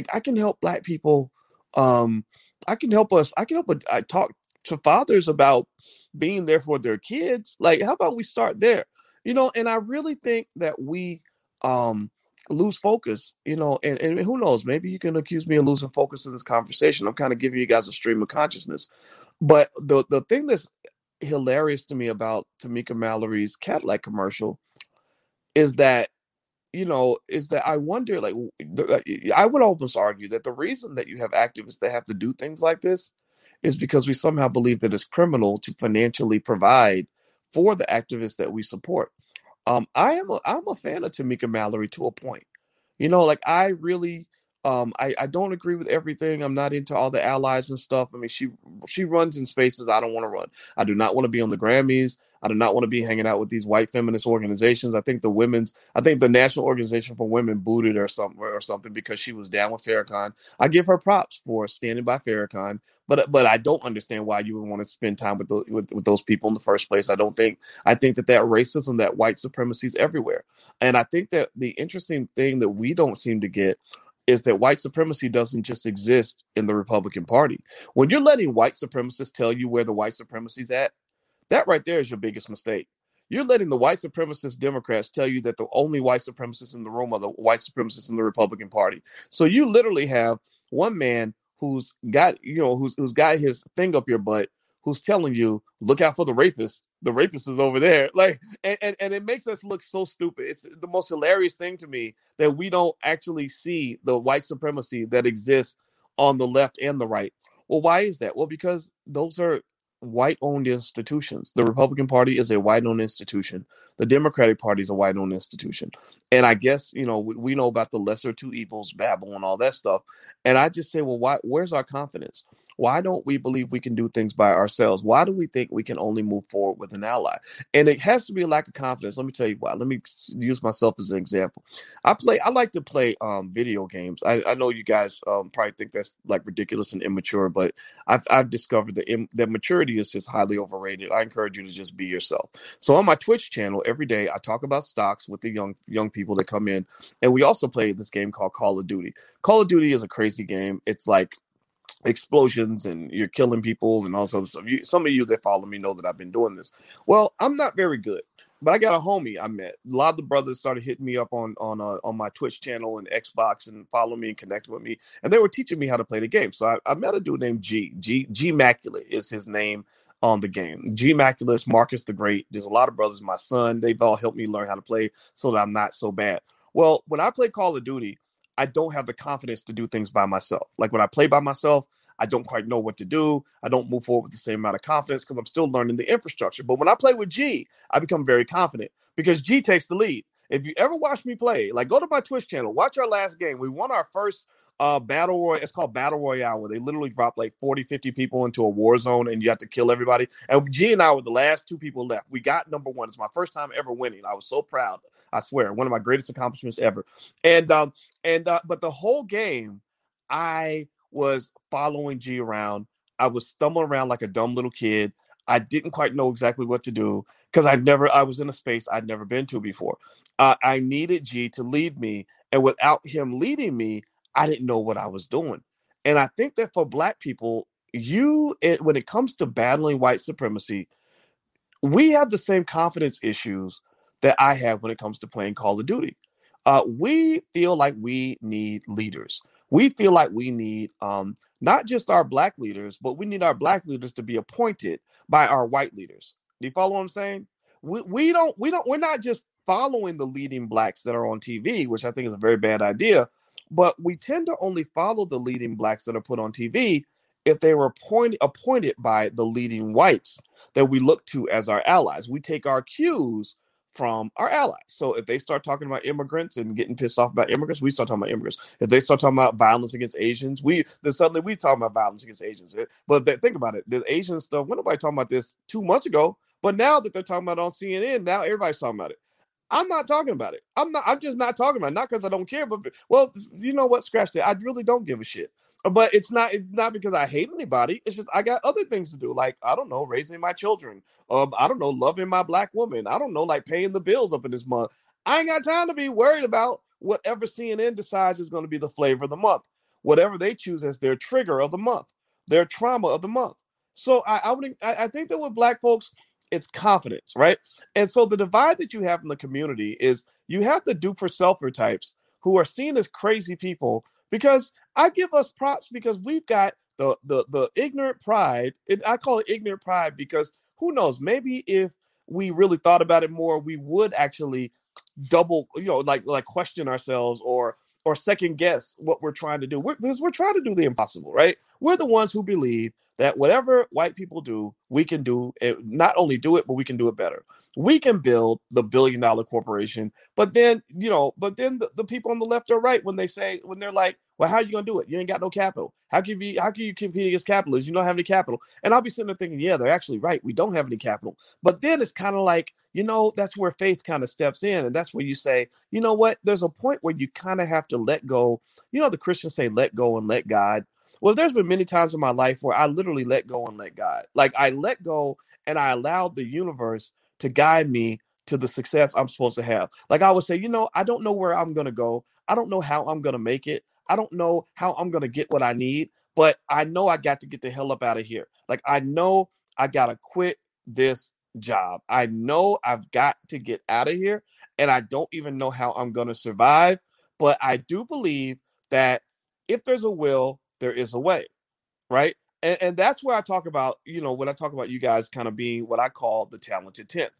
like I can help black people. Um, I can help us. I can help. I talk to fathers about being there for their kids. Like, how about we start there? You know, and I really think that we um lose focus, you know, and, and who knows, maybe you can accuse me of losing focus in this conversation. I'm kind of giving you guys a stream of consciousness. But the the thing that's hilarious to me about Tamika Mallory's Cadillac commercial is that you know, is that I wonder, like, I would almost argue that the reason that you have activists that have to do things like this is because we somehow believe that it's criminal to financially provide for the activists that we support. Um, I am a, I'm a fan of Tamika Mallory to a point. You know, like I really um I, I don't agree with everything. I'm not into all the allies and stuff. I mean, she she runs in spaces I don't want to run. I do not want to be on the Grammys. I do not want to be hanging out with these white feminist organizations. I think the women's, I think the National Organization for Women booted her something or something because she was down with Farrakhan. I give her props for standing by Farrakhan, but but I don't understand why you would want to spend time with, with with those people in the first place. I don't think I think that that racism, that white supremacy is everywhere, and I think that the interesting thing that we don't seem to get is that white supremacy doesn't just exist in the Republican Party. When you're letting white supremacists tell you where the white supremacy is at, that right there is your biggest mistake. You're letting the white supremacist Democrats tell you that the only white supremacists in the room are the white supremacists in the Republican Party. So you literally have one man who's got, you know, who's who's got his thing up your butt, who's telling you, look out for the rapist. The rapist is over there. Like, and, and, and it makes us look so stupid. It's the most hilarious thing to me that we don't actually see the white supremacy that exists on the left and the right. Well, why is that? Well, because those are white owned institutions. The Republican Party is a white owned institution. The Democratic Party is a white owned institution. And I guess, you know, we, we, know about the lesser two evils, Babel, and all that stuff. And I just say, well, why, where's our confidence? Why don't we believe we can do things by ourselves? Why do we think we can only move forward with an ally? And it has to be a lack of confidence. Let me tell you why. Let me use myself as an example. I play, I like to play um, video games. I, I know you guys um, probably think that's like ridiculous and immature, but I've, I've discovered that, that maturity is just highly overrated. I encourage you to just be yourself. So on my Twitch channel, every day I talk about stocks with the young young people that come in, and we also play this game called Call of Duty. Call of Duty is a crazy game. It's like explosions and you're killing people and all sorts of stuff. You, some of you that follow me know that I've been doing this. Well, I'm not very good, but I got a homie I met. A lot of the brothers started hitting me up on on uh, on my Twitch channel and Xbox and follow me and connect with me, and they were teaching me how to play the game. So I, I met a dude named G. G G Maculate is his name on the game. G Maculus, Marcus the Great. There's a lot of brothers. My son, they've all helped me learn how to play so that I'm not so bad. Well, when I play Call of Duty, I don't have the confidence to do things by myself. Like when I play by myself, I don't quite know what to do. I don't move forward with the same amount of confidence because I'm still learning the infrastructure. But when I play with G, I become very confident because G takes the lead. If you ever watch me play, like go to my Twitch channel, watch our last game. We won our first uh battle royale it's called battle royale where they literally drop like 40 50 people into a war zone and you have to kill everybody. And g and i were the last two people left. We got number one. It's my first time ever winning. I was so proud i swear. One of my greatest accomplishments ever. And um and uh but the whole game i was following g around. I was stumbling around like a dumb little kid. I didn't quite know exactly what to do because i never i was in a space i'd never been to before. Uh, i needed g to lead me and without him leading me I didn't know what I was doing. And I think that for black people, you it, when it comes to battling white supremacy, we have the same confidence issues that I have when it comes to playing Call of Duty. Uh, we feel like we need leaders. We feel like we need um, not just our black leaders, but we need our black leaders to be appointed by our white leaders. Do you follow what I'm saying? We, we don't we don't we're not just following the leading blacks that are on TV, which I think is a very bad idea. But we tend to only follow the leading blacks that are put on TV if they were appointed appointed by the leading whites that we look to as our allies. We take our cues from our allies. So if they start talking about immigrants and getting pissed off about immigrants, we start talking about immigrants. If they start talking about violence against Asians, we then suddenly we talk about violence against Asians. Eh, but they, think about it, the Asian stuff. When nobody talking about this two months ago, but now that they're talking about on CNN, now everybody's talking about it. I'm not talking about it. I'm not. I'm just not talking about it. Not because I don't care, but well, you know what? Scratch that. I really don't give a shit. But it's not. It's not because I hate anybody. It's just I got other things to do. Like I don't know, raising my children. Um, I don't know, loving my black woman. I don't know, like paying the bills up in this month. I ain't got time to be worried about whatever CNN decides is going to be the flavor of the month, whatever they choose as their trigger of the month, their trauma of the month. So I, I would. I, I think that with black folks, it's confidence, right? And so the divide that you have in the community is you have the do for selfer types who are seen as crazy people because I give us props because we've got the the the ignorant pride. And I call it ignorant pride because who knows, maybe if we really thought about it more, we would actually double, you know, like like question ourselves or or second guess what we're trying to do. We're, because we're trying to do the impossible, right? We're the ones who believe that whatever white people do, we can do it. Not only do it, but we can do it better. We can build the billion dollar corporation, but then you know, but then the, the people on the left or right when they say when they're like, "Well, how are you gonna do it? You ain't got no capital. How can you be? How can you compete against capitalists? You don't have any capital." And I'll be sitting there thinking, "Yeah, they're actually right. We don't have any capital." But then it's kind of like you know, that's where faith kind of steps in, and that's where you say, you know what? There's a point where you kind of have to let go. You know, the Christians say, "Let go and let God." Well, there's been many times in my life where I literally let go and let God. Like I let go and I allowed the universe to guide me to the success I'm supposed to have. Like I would say, you know, I don't know where I'm going to go. I don't know how I'm going to make it. I don't know how I'm going to get what I need, but I know I got to get the hell up out of here. Like I know I got to quit this job. I know I've got to get out of here and I don't even know how I'm going to survive, but I do believe that if there's a will, there is a way, right? And, and that's where I talk about, you know, when I talk about you guys kind of being what I call the talented 10th.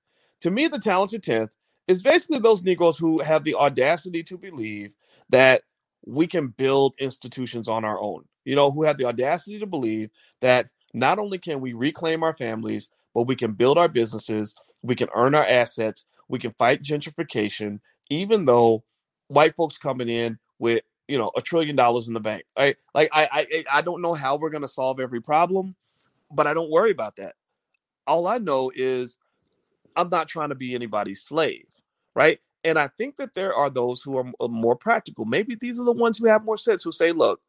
To me, the talented 10th is basically those Negroes who have the audacity to believe that we can build institutions on our own, you know, who have the audacity to believe that not only can we reclaim our families, but we can build our businesses, we can earn our assets, we can fight gentrification, even though white folks coming in with you know a trillion dollars in the bank. Right? Like I I I don't know how we're gonna solve every problem, but I don't worry about that. All I know is I'm not trying to be anybody's slave, right? And I think that there are those who are uh, more practical. Maybe these are the ones who have more sense who say, look,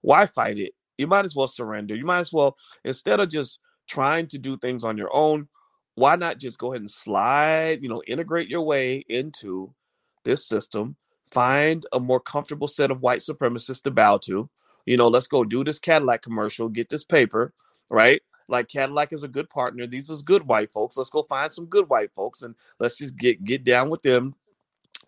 why fight it? You might as well surrender. You might as well, instead of just trying to do things on your own, why not just go ahead and slide, you know, integrate your way into this system, find a more comfortable set of white supremacists to bow to. You know, let's go do this Cadillac commercial, get this paper, right? Like Cadillac is a good partner. These is good white folks. Let's go find some good white folks and let's just get get down with them,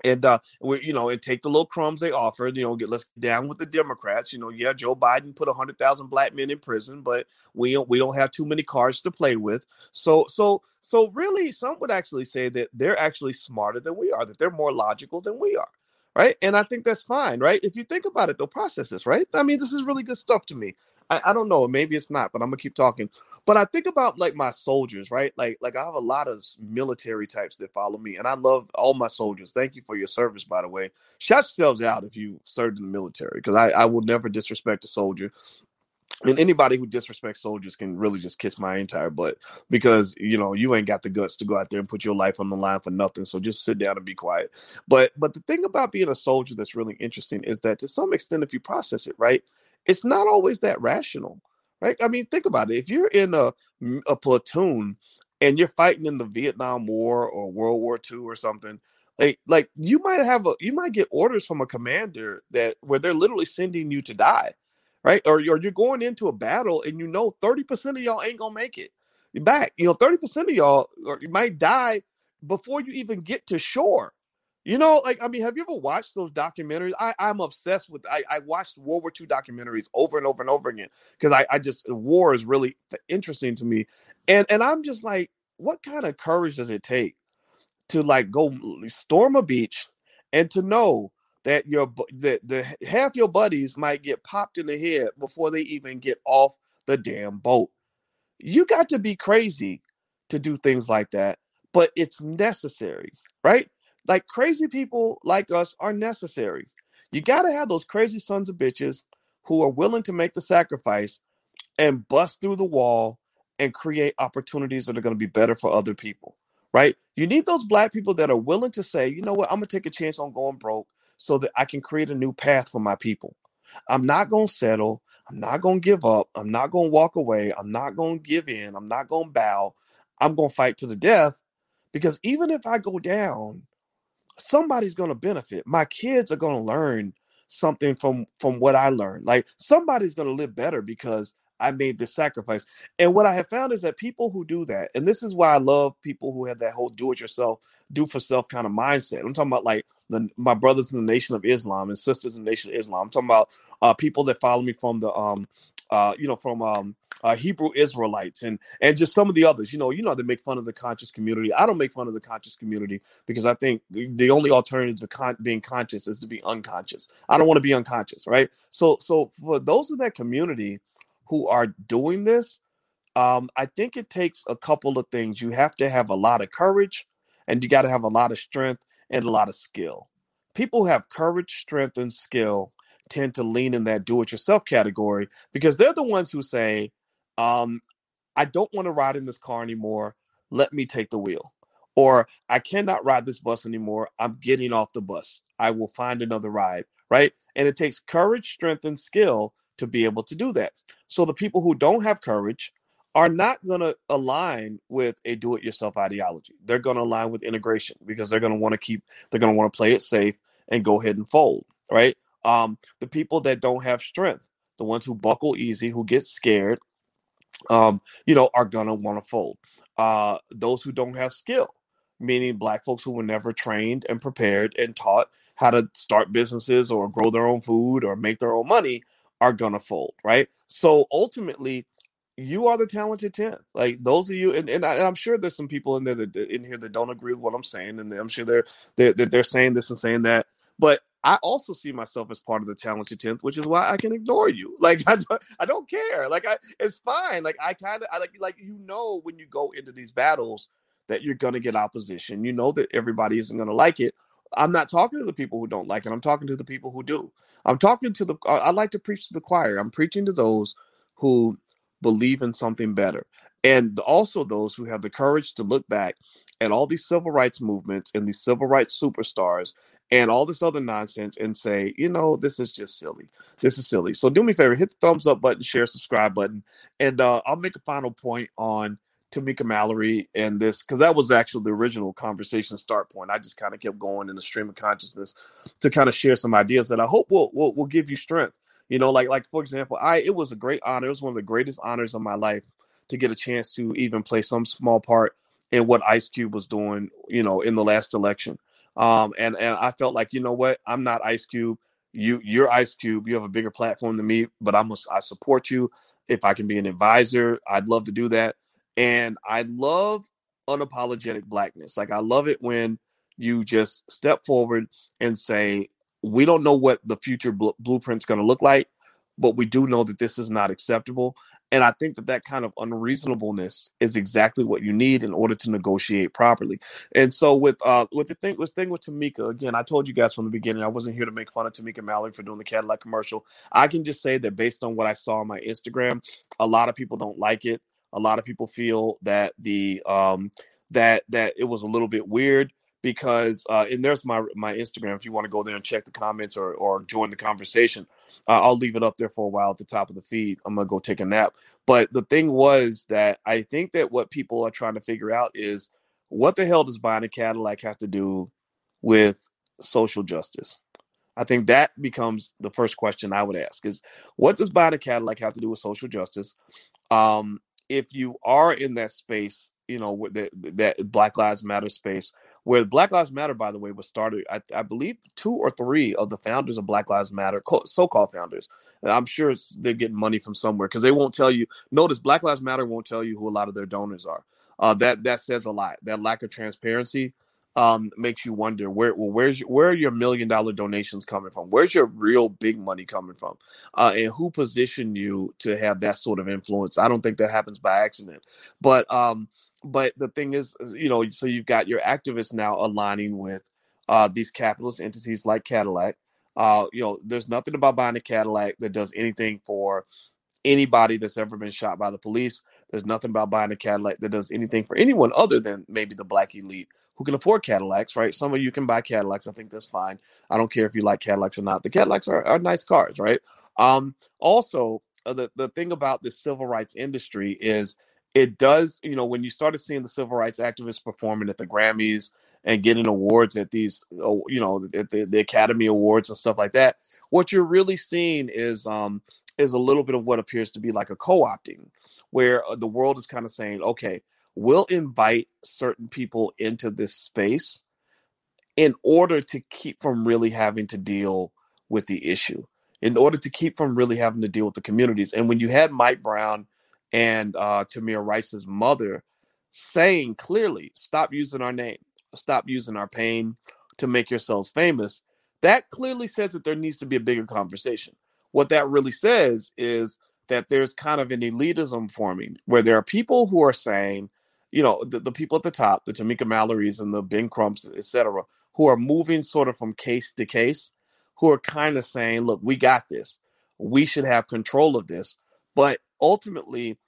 and uh we you know and take the little crumbs they offer you know get let's get down with the democrats you know yeah joe biden put 100000 black men in prison but we don't we don't have too many cards to play with so so so really some would actually say that they're actually smarter than we are that they're more logical than we are right and i think that's fine right if you think about it they'll process this right i mean this is really good stuff to me I, I don't know. Maybe it's not, but I'm gonna keep talking. But I think about like my soldiers, right? Like, like I have a lot of military types that follow me, and I love all my soldiers. Thank you for your service, by the way. Shout yourselves out if you served in the military, because I, I will never disrespect a soldier. And anybody who disrespects soldiers can really just kiss my entire butt because you know you ain't got the guts to go out there and put your life on the line for nothing. So just sit down and be quiet. But but the thing about being a soldier that's really interesting is that to some extent, if you process it right, it's not always that rational, right? I mean, think about it. If you're in a, a platoon and you're fighting in the Vietnam War or World War II or something, like like you might have a you might get orders from a commander that where they're literally sending you to die, right? Or, or you're going into a battle and you know 30% of y'all ain't gonna make it back. You know, 30% of y'all you might die before you even get to shore. You know, like I mean, have you ever watched those documentaries? I, I'm obsessed with. I, I watched World War II documentaries over and over and over again because I, I just war is really interesting to me, and and I'm just like, what kind of courage does it take to like go storm a beach and to know that your that the half your buddies might get popped in the head before they even get off the damn boat? You got to be crazy to do things like that, but it's necessary, right? Like crazy people like us are necessary. You got to have those crazy sons of bitches who are willing to make the sacrifice and bust through the wall and create opportunities that are going to be better for other people, right? You need those black people that are willing to say, you know what, I'm going to take a chance on going broke so that I can create a new path for my people. I'm not going to settle. I'm not going to give up. I'm not going to walk away. I'm not going to give in. I'm not going to bow. I'm going to fight to the death because even if I go down, somebody's going to benefit. My kids are going to learn something from from what I learned. Like somebody's going to live better because I made this sacrifice. And what I have found is that people who do that, and this is why I love people who have that whole do it yourself, do for self kind of mindset. I'm talking about like the, my brothers in the Nation of Islam and sisters in the Nation of Islam. I'm talking about uh, people that follow me from the um uh you know from um uh, Hebrew Israelites, and and just some of the others. You know, you know they make fun of the conscious community. I don't make fun of the conscious community because I think the only alternative to con- being conscious is to be unconscious. I don't want to be unconscious, right? So so for those of that community who are doing this, um, I think it takes a couple of things. You have to have a lot of courage, and you got to have a lot of strength and a lot of skill. People who have courage, strength, and skill tend to lean in that do-it-yourself category because they're the ones who say, um, I don't want to ride in this car anymore. Let me take the wheel. Or I cannot ride this bus anymore. I'm getting off the bus. I will find another ride. Right. And it takes courage, strength, and skill to be able to do that. So the people who don't have courage are not going to align with a do it yourself ideology. They're going to align with integration because they're going to want to keep, they're going to want to play it safe and go ahead and fold. Right. Um, the people that don't have strength, the ones who buckle easy, who get scared, um, you know, are gonna want to fold. Uh, those who don't have skill, meaning black folks who were never trained and prepared and taught how to start businesses or grow their own food or make their own money, are gonna fold, right? So ultimately, you are the talented 10th. Like those of you, and, and, I, am sure there's some people in there that in here that don't agree with what I'm saying, and I'm sure they're, they're they're saying this and saying that. But I also see myself as part of the talented 10th, which is why I can ignore you. Like I don't, I don't care. Like I it's fine. Like I kind of I like like you know when you go into these battles that you're to get opposition. You know that everybody isn't to like it. I'm not talking to the people who don't like it. I'm talking to the people who do. I'm talking to the I like to preach to the choir. I'm preaching to those who believe in something better. And also those who have the courage to look back at all these civil rights movements and these civil rights superstars and all this other nonsense and say, you know, this is just silly. This is silly. So do me a favor, hit the thumbs up button, share, subscribe button, and uh, I'll make a final point on Tamika Mallory and this because that was actually the original conversation start point. I just kind of kept going in the stream of consciousness to kind of share some ideas that I hope will will, will give you strength. You know, like like for example, I it was a great honor. It was one of the greatest honors of my life to get a chance to even play some small part in what Ice Cube was doing. You know, in the last election. Um, and and I felt like you know what, I'm not Ice Cube. You you're Ice Cube. You have a bigger platform than me, but I'm I support you. If I can be an advisor, I'd love to do that. And I love unapologetic blackness. Like I love it when you just step forward and say, we don't know what the future bl- blueprint's going to look like, but we do know that this is not acceptable. And I think that that kind of unreasonableness is exactly what you need in order to negotiate properly. And so with uh with the thing with thing with Tamika, again, I told you guys from the beginning, I wasn't here to make fun of Tamika Mallory for doing the Cadillac commercial. I can just say that based on what I saw on my Instagram, a lot of people don't like it. A lot of people feel that the um that that it was a little bit weird because uh, and there's my my Instagram if you want to go there and check the comments or or join the conversation. Uh, I'll leave it up there for a while at the top of the feed. I'm gonna go take a nap. But the thing was that I think that what people are trying to figure out is what the hell does buying a Cadillac have to do with social justice? I think that becomes the first question I would ask is what does buying a Cadillac have to do with social justice? Um, if you are in that space, you know, that, that Black Lives Matter space, where Black Lives Matter, by the way, was started, I, I believe two or three of the founders of Black Lives Matter, so-called founders, I'm sure they're getting money from somewhere because they won't tell you. Notice Black Lives Matter won't tell you who a lot of their donors are. Uh, that that says a lot. That lack of transparency um, makes you wonder where well, where's your, where are your million dollar donations coming from? Where's your real big money coming from? Uh, and who positioned you to have that sort of influence? I don't think that happens by accident. But um, but the thing is, you know, so you've got your activists now aligning with uh, these capitalist entities like Cadillac. Uh, you know, there's nothing about buying a Cadillac that does anything for anybody that's ever been shot by the police. There's nothing about buying a Cadillac that does anything for anyone other than maybe the black elite who can afford Cadillacs, right? Some of you can buy Cadillacs. I think that's fine. I don't care if you like Cadillacs or not. The Cadillacs are, are nice cars, right? Um, also, uh, the, the thing about the civil rights industry is it does, you know, when you started seeing the civil rights activists performing at the Grammys and getting awards at these, oh, you know, at the, the Academy Awards and stuff like that, what you're really seeing is um is a little bit of what appears to be like a co-opting, where uh, the world is kind of saying, okay, we'll invite certain people into this space in order to keep from really having to deal with the issue, in order to keep from really having to deal with the communities. And when you had Mike Brown and uh, Tamir Rice's mother saying clearly, stop using our name, stop using our pain to make yourselves famous, that clearly says that there needs to be a bigger conversation. What that really says is that there's kind of an elitism forming where there are people who are saying, you know, the, the people at the top, the Tamika Mallory's and the Ben Crumps, etc., who are moving sort of from case to case, who are kind of saying, look, we got this. We should have control of this. But ultimately,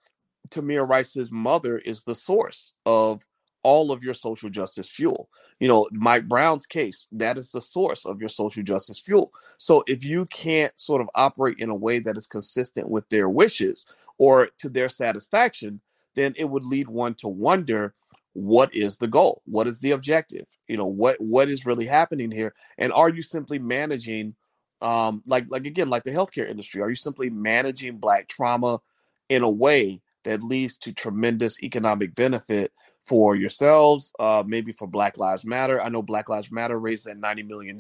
Tamir Rice's mother is the source of all of your social justice fuel. You know, Mike Brown's case, that is the source of your social justice fuel. So if you can't sort of operate in a way that is consistent with their wishes or to their satisfaction, then it would lead one to wonder what is the goal? What is the objective? You know, what what is really happening here? And are you simply managing um like like again like the healthcare industry? Are you simply managing black trauma in a way that leads to tremendous economic benefit for yourselves, uh, maybe for Black Lives Matter. I know Black Lives Matter raised that $90 million,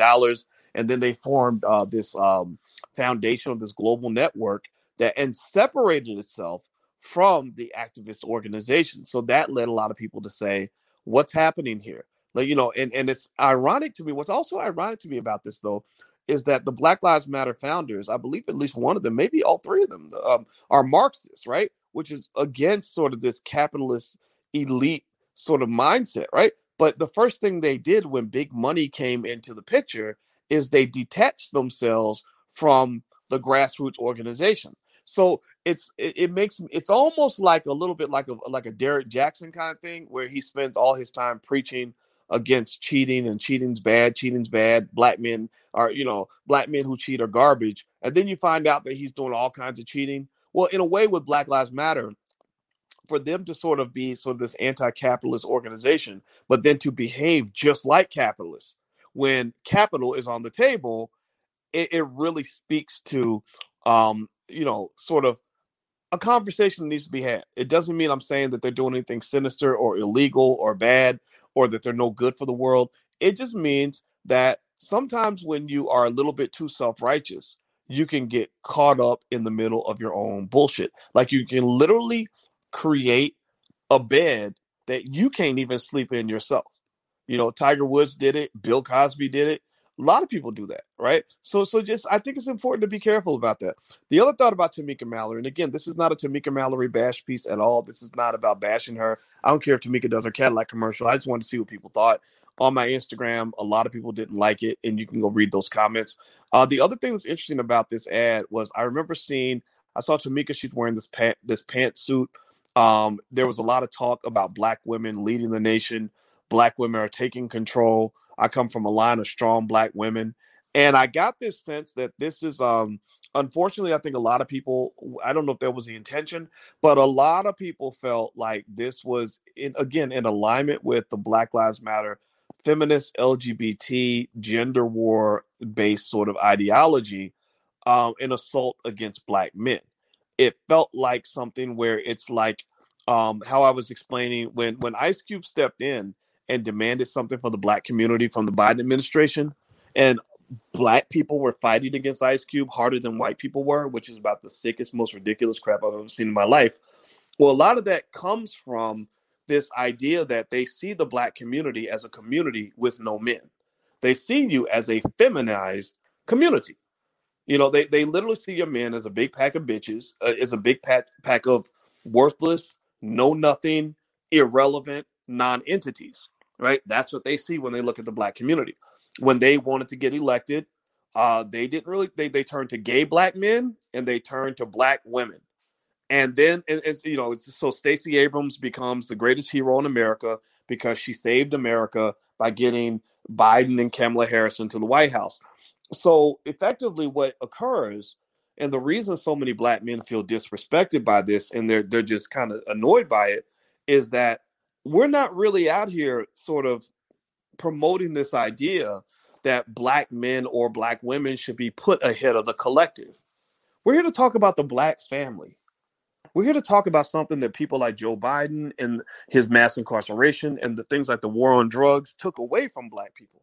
and then they formed uh, this um, foundation of this global network that and separated itself from the activist organization. So that led a lot of people to say, what's happening here? Like, you know, and, and it's ironic to me. What's also ironic to me about this, though, is that the Black Lives Matter founders, I believe at least one of them, maybe all three of them, um, are Marxists, right? Which is against sort of this capitalist elite sort of mindset, right? But the first thing they did when big money came into the picture is they detached themselves from the grassroots organization. So it's it, it, makes it's almost like a little bit like a like a Derrick Jaxn kind of thing where he spends all his time preaching against cheating and cheating's bad, cheating's bad. Black men are, you know, black men who cheat are garbage. And then you find out that he's doing all kinds of cheating. Well, in a way, with Black Lives Matter, for them to sort of be sort of this anti-capitalist organization, but then to behave just like capitalists when capital is on the table, it, it really speaks to, um, you know, sort of a conversation that needs to be had. It doesn't mean I'm saying that they're doing anything sinister or illegal or bad or that they're no good for the world. It just means that sometimes when you are a little bit too self righteous, you can get caught up in the middle of your own bullshit. Like you can literally create a bed that you can't even sleep in yourself. You know, Tiger Woods did it, Bill Cosby did it. A lot of people do that, right? So, so just I think it's important to be careful about that. The other thought about Tamika Mallory, and again, this is not a Tamika Mallory bash piece at all. This is not about bashing her. I don't care if Tamika does her Cadillac commercial. I just wanted to see what people thought on my Instagram. A lot of people didn't like it, and you can go read those comments. Uh, the other thing that's interesting about this ad was I remember seeing I saw Tamika. She's wearing this pant this pantsuit. Um, there was a lot of talk about black women leading the nation. Black women are taking control. I come from a line of strong black women. And I got this sense that this is um unfortunately I think a lot of people I don't know if that was the intention, but a lot of people felt like this was in again in alignment with the Black Lives Matter feminist LGBT gender war based sort of ideology um an assault against black men. It felt like something where it's like um how I was explaining when when Ice Cube stepped in and demanded something for the black community from the Biden administration. And black people were fighting against Ice Cube harder than white people were, which is about the sickest, most ridiculous crap I've ever seen in my life. Well, a lot of that comes from this idea that they see the black community as a community with no men. They see you as a feminized community. You know, they, they literally see your men as a big pack of bitches, uh, as a big pack, pack of worthless, know nothing, irrelevant non entities right? That's what they see when they look at the black community. When they wanted to get elected, uh, they didn't really they they turned to gay black men and they turned to black women. And then and, and you know, so Stacey Abrams becomes the greatest hero in America because she saved America by getting Biden and Kamala Harris into the White House. So effectively what occurs and the reason so many black men feel disrespected by this and they're they're just kind of annoyed by it is that we're not really out here sort of promoting this idea that black men or black women should be put ahead of the collective. We're here to talk about the black family. We're here to talk about something that people like Joe Biden and his mass incarceration and the things like the war on drugs took away from black people.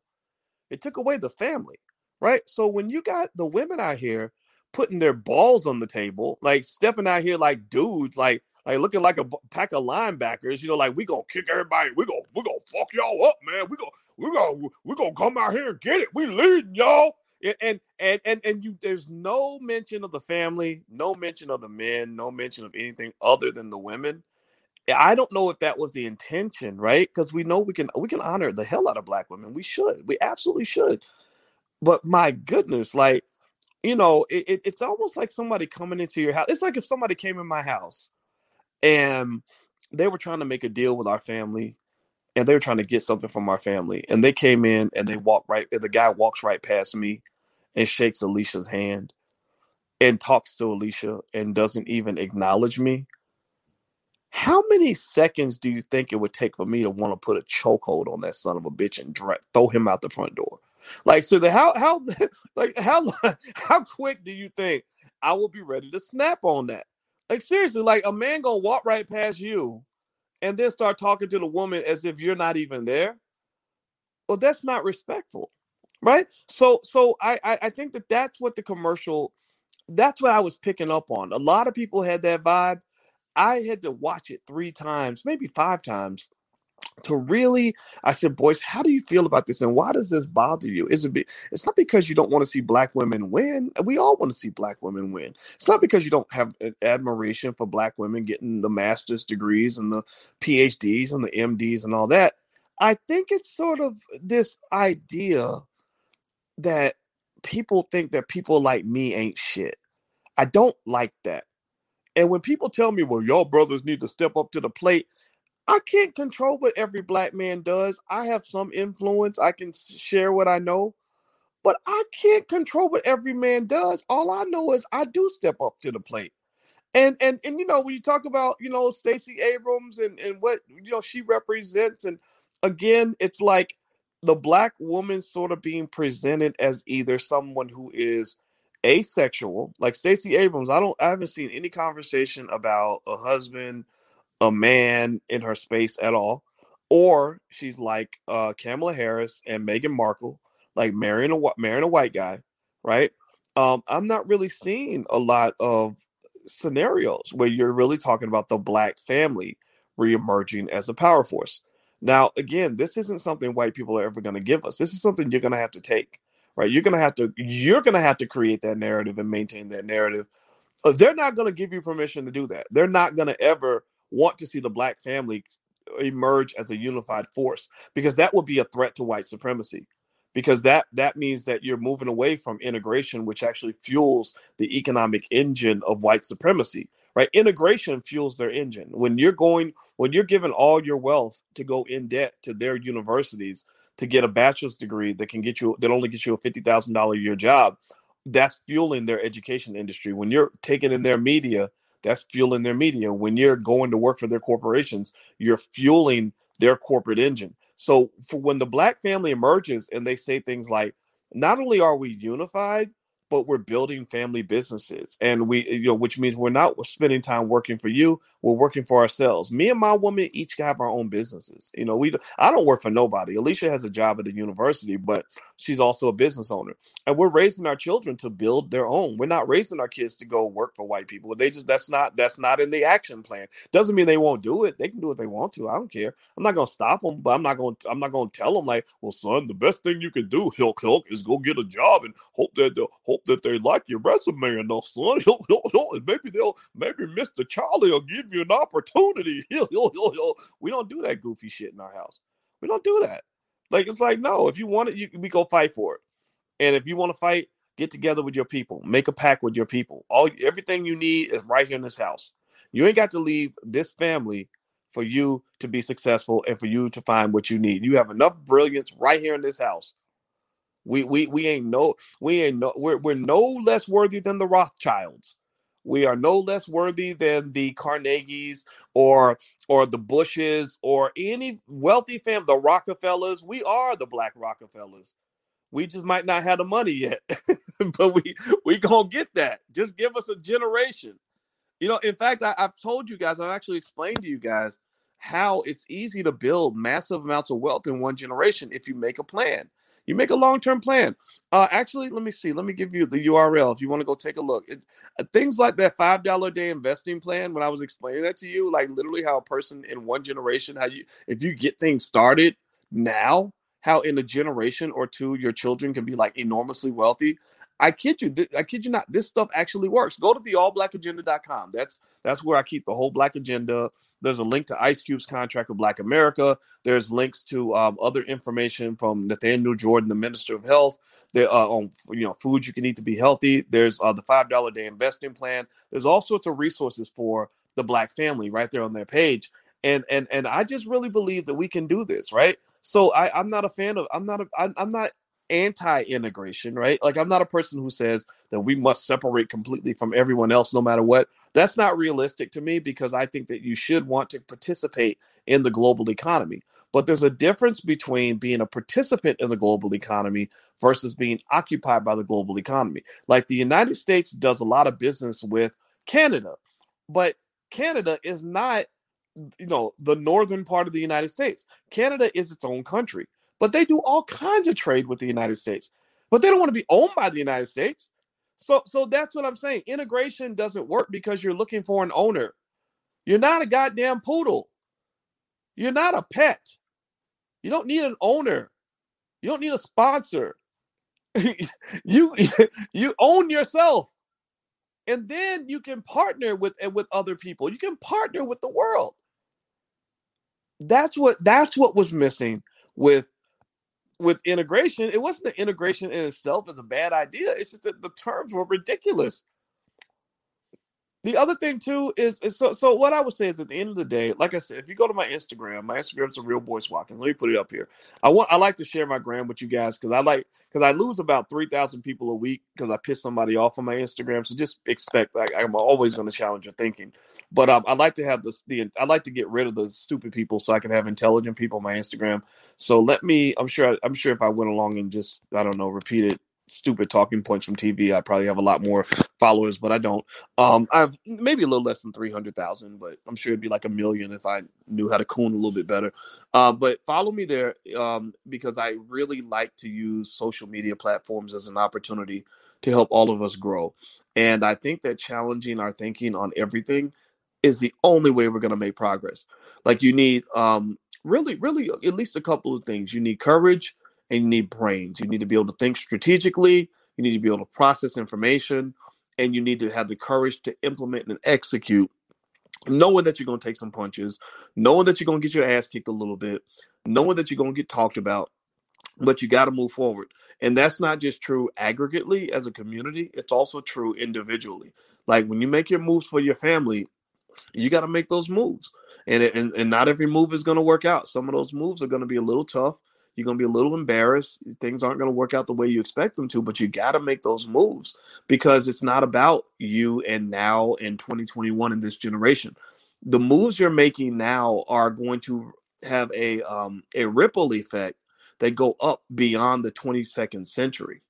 It took away the family, right? So when you got the women out here putting their balls on the table, like stepping out here like dudes, like like looking like a pack of linebackers. You know, like we gonna kick everybody. We gonna we gonna fuck y'all up, man. We gonna we gonna we gonna come out here and get it. We leading y'all. And and and and you, there's no mention of the family, no mention of the men, no mention of anything other than the women. Eh, I don't know if that was the intention, right? Because we know we can we can honor the hell out of black women. We should. We absolutely should. But my goodness, like you know, it, it, it's almost like somebody coming into your house. It's like if somebody came in my house and they were trying to make a deal with our family and they were trying to get something from our family and they came in and they walked right the guy walks right past me and shakes alicia's hand and talks to alicia and doesn't even acknowledge me. How many seconds do you think it would take for me to want to put a chokehold on that son of a bitch and dra- throw him out the front door? Like so the, how how like how how quick do you think i will be ready to snap on that like seriously, like a man gonna walk right past you and then start talking to the woman as if you're not even there. Well, that's not respectful, right? So, so I, I, I think that that's what the commercial, that's what I was picking up on. A lot of people had that vibe. I had to watch it three times, maybe five times to really i said boys how do you feel about this and why does this bother you? Is it be, it's not because you don't want to see black women win we all want to see black women win. It's not because you don't have admiration for black women getting the master's degrees and the phds and the mds and all that. I think it's sort of this idea that people think that people like me ain't shit. I don't like that. And when people tell me well y'all brothers need to step up to the plate I can't control what every black man does. I have some influence. I can share what I know, but I can't control what every man does. All I know is I do step up to the plate. And and and you know when you talk about you know Stacey Abrams and and what you know she represents, and again it's like the black woman sort of being presented as either someone who is asexual, like Stacey Abrams. I don't I haven't seen any conversation about a husband a man in her space at all, or she's like uh, Kamala Harris and Meghan Markle, like marrying a marrying a white guy, right? Um, I'm not really seeing a lot of scenarios where you're really talking about the black family reemerging as a power force. Now, again, this isn't something white people are ever going to give us. This is something you're going to have to take, right? You're going to have to you're going to have to create that narrative and maintain that narrative. Uh, they're not going to give you permission to do that. They're not going to ever want to see the black family emerge as a unified force because that would be a threat to white supremacy because that that means that you're moving away from integration which actually fuels the economic engine of white supremacy right? Integration fuels their engine. When you're going when you're given all your wealth to go in debt to their universities to get a bachelor's degree that can get you that only gets you a $50,000 a year job that's fueling their education industry. When you're taking in their media that's fueling their media. When you're going to work for their corporations, you're fueling their corporate engine. So for when the black family emerges and they say things like, not only are we unified, but we're building family businesses and we you know which means we're not spending time working for you we're working for ourselves. Me and my woman each have our own businesses you know we i don't work for nobody. Alicia has a job at the university but she's also a business owner and we're raising our children to build their own. We're not raising our kids to go work for white people. They just that's not that's not in the action plan. Doesn't mean they won't do it. They can do what they want to. I don't care. I'm not gonna stop them but i'm not gonna i'm not gonna tell them like well son the best thing you can do hilk hilk is go get a job and hope that the hope hope that they like your resume enough, son. He'll, he'll, he'll, maybe they'll, maybe Mr. Charlie will give you an opportunity. He'll, he'll, he'll, he'll. We don't do that goofy shit in our house. We don't do that. Like it's like no, if you want it, you we go fight for it. And if you want to fight, get together with your people, make a pact with your people. All everything you need is right here in this house. You ain't got to leave this family for you to be successful and for you to find what you need. You have enough brilliance right here in this house we we we ain't no we ain't no we're we're no less worthy than the Rothschilds. We are no less worthy than the Carnegies or or the Bushes or any wealthy family, the Rockefellers. We are the Black Rockefellers. We just might not have the money yet, but we we gonna get that. Just give us a generation. You know, in fact, I, I've told you guys, I've actually explained to you guys how it's easy to build massive amounts of wealth in one generation if you make a plan. You make a long term plan. Uh, actually, let me see. Let me give you the URL if you want to go take a look. It, uh, things like that five dollar a day investing plan. When I was explaining that to you, like literally how a person in one generation, how you if you get things started now, how in a generation or two your children can be like enormously wealthy. I kid you, th- I kid you not. This stuff actually works. Go to the allblackagenda.com. That's that's where I keep the whole black agenda. There's a link to Ice Cube's contract with Black America. There's links to um, other information from Nathaniel Jordan, the Minister of Health. Uh, on you know foods you can eat to be healthy. There's uh, the five dollar day investing plan. There's all sorts of resources for the black family right there on their page. And and and I just really believe that we can do this, right? So I, I'm not a fan of. I'm not. A, I'm not anti-integration, right? Like I'm not a person who says that we must separate completely from everyone else no matter what. That's not realistic to me because I think that you should want to participate in the global economy. But there's a difference between being a participant in the global economy versus being occupied by the global economy. Like the United States does a lot of business with Canada, but Canada is not you know the northern part of the United States. Canada is its own country but they do all kinds of trade with the United States. But they don't want to be owned by the United States. So so that's what I'm saying. Integration doesn't work because you're looking for an owner. You're not a goddamn poodle. You're not a pet. You don't need an owner. You don't need a sponsor. you you own yourself. And then you can partner with with other people. You can partner with the world. That's what that's what was missing with with integration. It wasn't the integration in itself as a bad idea. It's just that the terms were ridiculous. The other thing too is, is so so what I would say is at the end of the day, like I said, if you go to my Instagram, my Instagram's a real Boyce Watkins. Let me put it up here. I want I like to share my gram with you guys because I like because I lose about three thousand people a week because I piss somebody off on my Instagram. So just expect like I'm always going to challenge your thinking. But um, I like to have this the I like to get rid of the stupid people so I can have intelligent people on my Instagram. So let me. I'm sure I'm sure if I went along and just I don't know repeat it stupid talking points from TV, I probably have a lot more followers, but I don't. Um, I've maybe a little less than three hundred thousand, but I'm sure it'd be like a million if I knew how to coon a little bit better. Uh, but follow me there um, because I really like to use social media platforms as an opportunity to help all of us grow, and I think that challenging our thinking on everything is the only way we're going to make progress. Like you need um, really, really at least a couple of things. You need courage and you need brains. You need to be able to think strategically, you need to be able to process information, and you need to have the courage to implement and execute, knowing that you're going to take some punches, knowing that you're going to get your ass kicked a little bit, knowing that you're going to get talked about, but you got to move forward. And that's not just true aggregately as a community, it's also true individually. Like when you make your moves for your family, you got to make those moves. And, and and not every move is going to work out. Some of those moves are going to be a little tough. You're going to be a little embarrassed. Things aren't going to work out the way you expect them to, but you got to make those moves because it's not about you and now in 2021 in this generation. The moves you're making now are going to have a um, a ripple effect that go up beyond the 22nd century.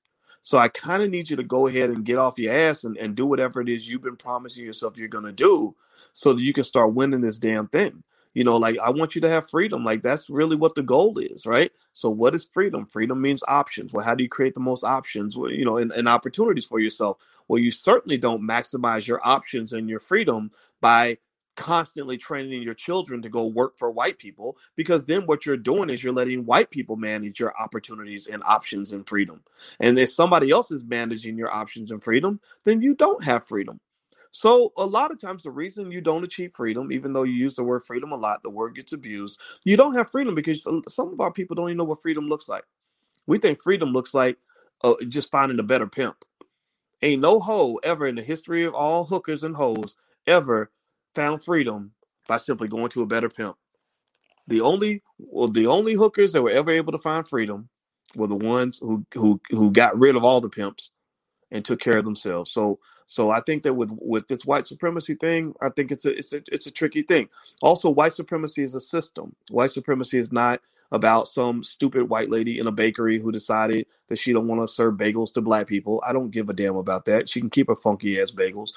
So I kind of need you to go ahead and get off your ass and, and do whatever it is you've been promising yourself you're going to do so that you can start winning this damn thing you know like i want you to have freedom. Like that's really what the goal is right? So what is freedom? Freedom means options. Well how do you create the most options? Well, you know and, and opportunities for yourself. Well you certainly don't maximize your options and your freedom by constantly training your children to go work for white people because then what you're doing is you're letting white people manage your opportunities and options and freedom. And if somebody else is managing your options and freedom, then you don't have freedom. So a lot of times the reason you don't achieve freedom, even though you use the word freedom a lot, the word gets abused. You don't have freedom because some of our people don't even know what freedom looks like. We think freedom looks like uh, just finding a better pimp. Ain't no hoe ever in the history of all hookers and hoes ever found freedom by simply going to a better pimp. The only well, the only hookers that were ever able to find freedom were the ones who who who got rid of all the pimps and took care of themselves. So so I think that with with this white supremacy thing, I think it's a it's a it's a tricky thing. Also, white supremacy is a system. White supremacy is not about some stupid white lady in a bakery who decided that she don't want to serve bagels to black people. I don't give a damn about that. She can keep her funky ass bagels.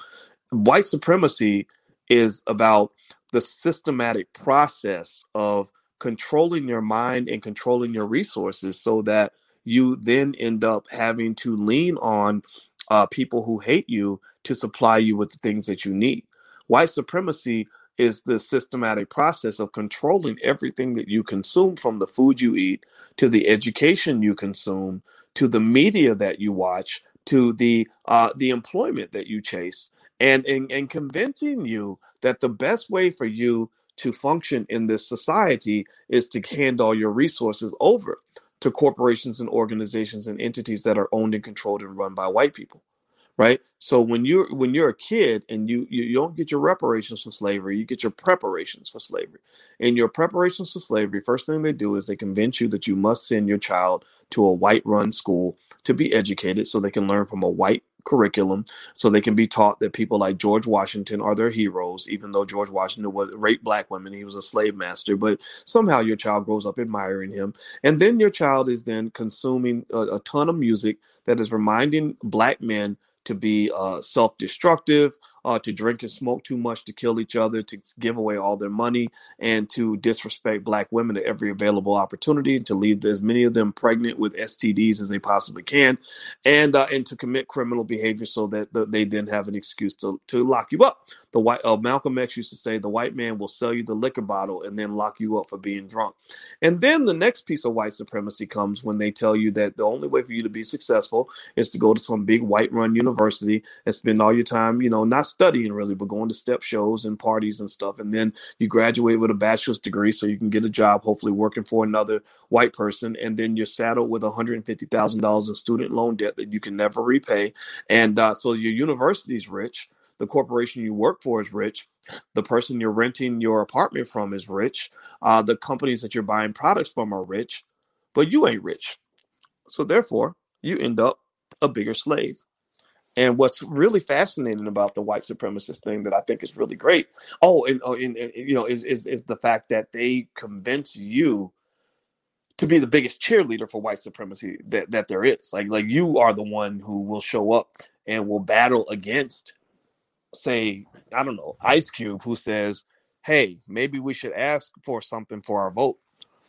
White supremacy is about the systematic process of controlling your mind and controlling your resources so that you then end up having to lean on uh, people who hate you to supply you with the things that you need. White supremacy is the systematic process of controlling everything that you consume from the food you eat to the education you consume to the media that you watch to the uh, the employment that you chase and, and and convincing you that the best way for you to function in this society is to hand all your resources over to corporations and organizations and entities that are owned and controlled and run by white people right so when you're when you're a kid and you, you don't get your reparations for slavery you get your preparations for slavery and your preparations for slavery first thing they do is they convince you that you must send your child to a white run school to be educated so they can learn from a white curriculum so they can be taught that people like George Washington are their heroes, even though George Washington was raped black women, he was a slave master, but somehow your child grows up admiring him. And then your child is then consuming a, a ton of music that is reminding black men to be uh, self destructive, uh, to drink and smoke too much, to kill each other, to give away all their money, and to disrespect black women at every available opportunity, and to leave as many of them pregnant with STDs as they possibly can, and uh, and to commit criminal behavior so that the, they then have an excuse to, to lock you up. The white uh, Malcolm X used to say, "The white man will sell you the liquor bottle and then lock you up for being drunk." And then the next piece of white supremacy comes when they tell you that the only way for you to be successful is to go to some big white-run university and spend all your time, you know, not studying really, but going to step shows and parties and stuff. And then you graduate with a bachelor's degree so you can get a job, hopefully working for another white person. And then you're saddled with $150,000 in student loan debt that you can never repay. And uh, so your university's rich the corporation you work for is rich the person you're renting your apartment from is rich uh, the companies that you're buying products from are rich but you ain't rich so therefore you end up a bigger slave and what's really fascinating about the white supremacist thing that I think is really great, oh, and, oh, and, and you know, is, is is the fact that they convince you to be the biggest cheerleader for white supremacy that, that there is. Like like you are the one who will show up and will battle against say, I don't know, Ice Cube, who says, hey, maybe we should ask for something for our vote.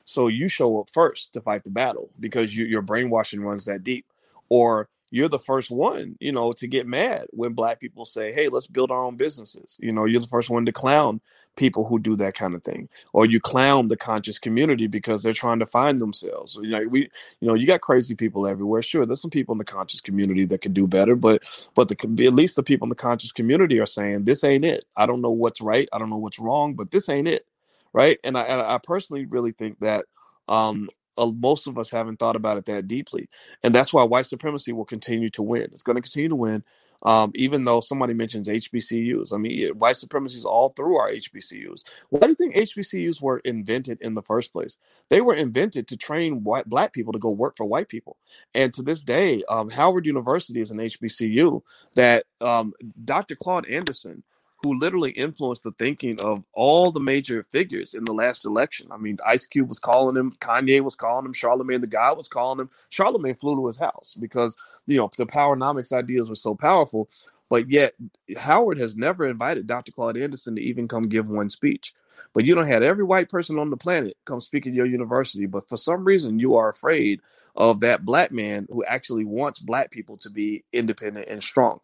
So you show up first to fight the battle because you, your brainwashing runs that deep. Or you're the first one, you know, to get mad when black people say, "Hey, let's build our own businesses." You know, you're the first one to clown people who do that kind of thing, or you clown the conscious community because they're trying to find themselves. You know, we, you know, you got crazy people everywhere. Sure, there's some people in the conscious community that can do better, but but the at least the people in the conscious community are saying this ain't it. I don't know what's right. I don't know what's wrong, but this ain't it, right? And I, I personally really think that um, uh, most of us haven't thought about it that deeply, and that's why white supremacy will continue to win. It's going to continue to win, um, even though somebody mentions HBCUs. I mean, white supremacy is all through our HBCUs. Why do you think HBCUs were invented in the first place? They were invented to train white black people to go work for white people, and to this day, um, Howard University is an HBCU that um, Dr. Claude Anderson who literally influenced the thinking of all the major figures in the last election. I mean, Ice Cube was calling him, Kanye was calling him, Charlemagne the God was calling him. Charlemagne flew to his house because you know the powernomics ideas were so powerful. But yet, Howard has never invited Dr. Claude Anderson to even come give one speech. But you don't have every white person on the planet come speak at your university. But for some reason, you are afraid of that black man who actually wants black people to be independent and strong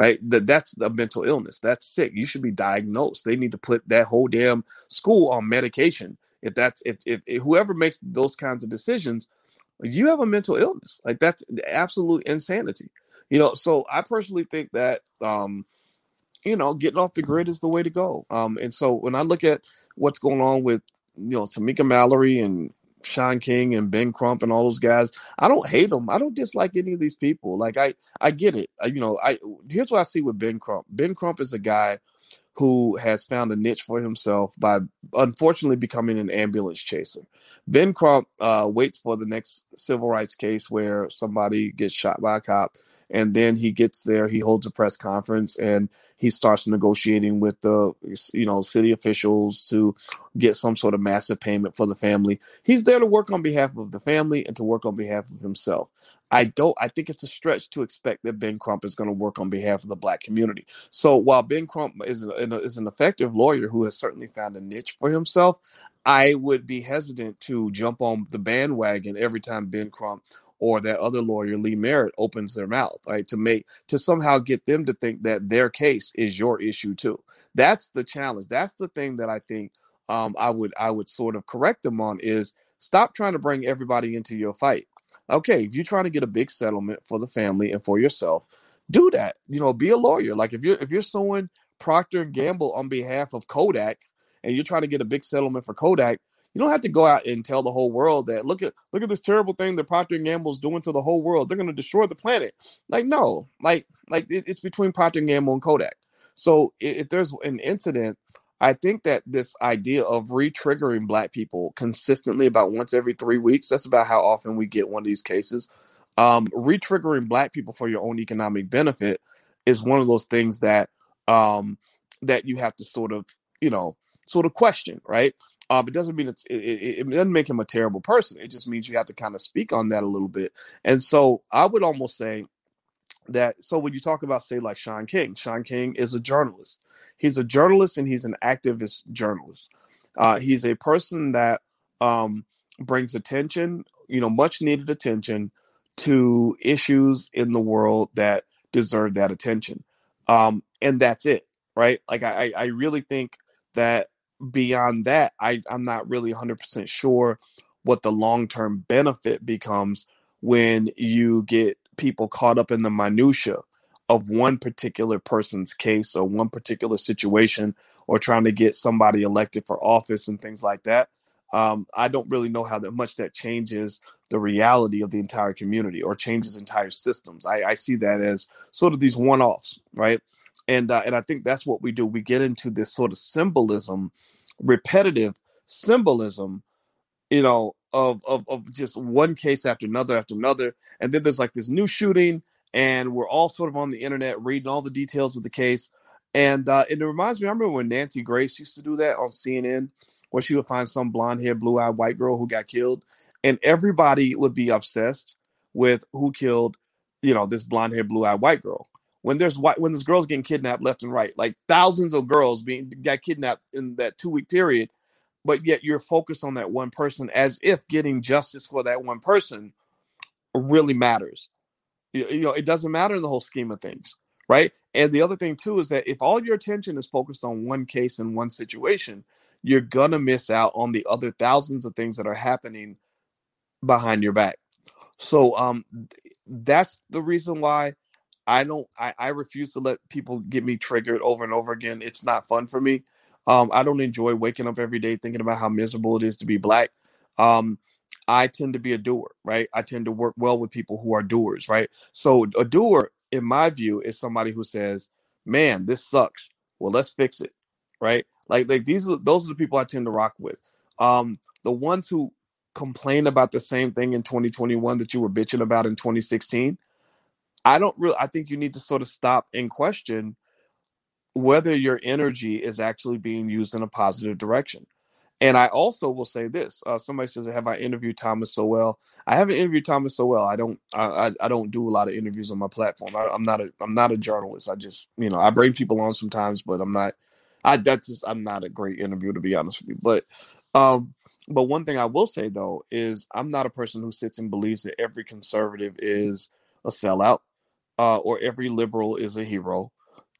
right? That that's a mental illness. That's sick. You should be diagnosed. They need to put that whole damn school on medication. If that's if, if, if whoever makes those kinds of decisions, you have a mental illness. Like that's absolute insanity. You know, so I personally think that um, you know, getting off the grid is the way to go. Um, and so when I look at what's going on with you know Tamika Mallory and Shaun King and Ben Crump and all those guys. I don't hate them. I don't dislike any of these people. Like I, I get it. I, you know, I here's what I see with Ben Crump. Ben Crump is a guy who has found a niche for himself by unfortunately becoming an ambulance chaser. Ben Crump uh, waits for the next civil rights case where somebody gets shot by a cop, and then he gets there. He holds a press conference and he starts negotiating with the you know city officials to get some sort of massive payment for the family. He's there to work on behalf of the family and to work on behalf of himself. I don't. I think it's a stretch to expect that Ben Crump is going to work on behalf of the black community. So while Ben Crump is an, is an effective lawyer who has certainly found a niche for himself, I would be hesitant to jump on the bandwagon every time Ben Crump or that other lawyer Lee Merritt opens their mouth, right? To make to somehow get them to think that their case is your issue too. That's the challenge. That's the thing that I think um, I would I would sort of correct them on is stop trying to bring everybody into your fight. Okay, if you're trying to get a big settlement for the family and for yourself, do that. You know, be a lawyer. Like if you're if you're suing Procter and Gamble on behalf of Kodak and you're trying to get a big settlement for Kodak, you don't have to go out and tell the whole world that look at look at this terrible thing that Procter and Gamble is doing to the whole world. They're going to destroy the planet. Like no, like like it, it's between Procter and Gamble and Kodak. So if, if there's an incident, I think that this idea of re-triggering black people consistently about once every three weeks, that's about how often we get one of these cases. Um, re-triggering black people for your own economic benefit is one of those things that um, that you have to sort of, you know, sort of question, right? Uh, it doesn't mean it's it, it, it, doesn't make him a terrible person. It just means you have to kind of speak on that a little bit. And so I would almost say that so when you talk about say like Shaun King, Shaun King is a journalist. He's a journalist and he's an activist journalist. Uh, he's a person that um, brings attention, you know, much needed attention to issues in the world that deserve that attention. Um, and that's it, right? Like I, I really think that beyond that, I, I'm not really 100% sure what the long term benefit becomes when you get people caught up in the minutia of one particular person's case or one particular situation or trying to get somebody elected for office and things like that. Um, I don't really know how that much that changes the reality of the entire community or changes entire systems. I, I see that as sort of these one-offs, right? And uh, and I think that's what we do. We get into this sort of symbolism, repetitive symbolism, you know, of, of of just one case after another after another, and then there's like this new shooting, and we're all sort of on the internet reading all the details of the case, and uh, and it reminds me. I remember when Nancy Grace used to do that on CNN, where she would find some blonde haired, blue eyed white girl who got killed, and everybody would be obsessed with who killed, you know, this blonde haired, blue eyed white girl. When there's white, when there's girls getting kidnapped left and right, like thousands of girls being got kidnapped in that two week period, but yet you're focused on that one person as if getting justice for that one person really matters. You, you know, it doesn't matter in the whole scheme of things, right? And the other thing too is that if all your attention is focused on one case and one situation, you're gonna miss out on the other thousands of things that are happening behind your back. So um that's the reason why I don't I, I refuse to let people get me triggered over and over again. It's not fun for me. Um, I don't enjoy waking up every day thinking about how miserable it is to be black. Um, I tend to be a doer, right? I tend to work well with people who are doers, right? So a doer, in my view, is somebody who says, "Man, this sucks. Well, let's fix it," right? Like, like these, are, those are the people I tend to rock with. Um, the ones who complain about the same thing in 2021 that you were bitching about in 2016. I don't really. I think you need to sort of stop and question whether your energy is actually being used in a positive direction. And I also will say this: uh, somebody says, "Have I interviewed Thomas Sowell?" I haven't interviewed Thomas Sowell. I don't. I, I don't do a lot of interviews on my platform. I, am not a. I'm not a journalist. I just, you know, I bring people on sometimes, but I'm not. I that's just. I'm not a great interview to be honest with you. But, um, but one thing I will say though is I'm not a person who sits and believes that every conservative is a sellout, uh, or every liberal is a hero.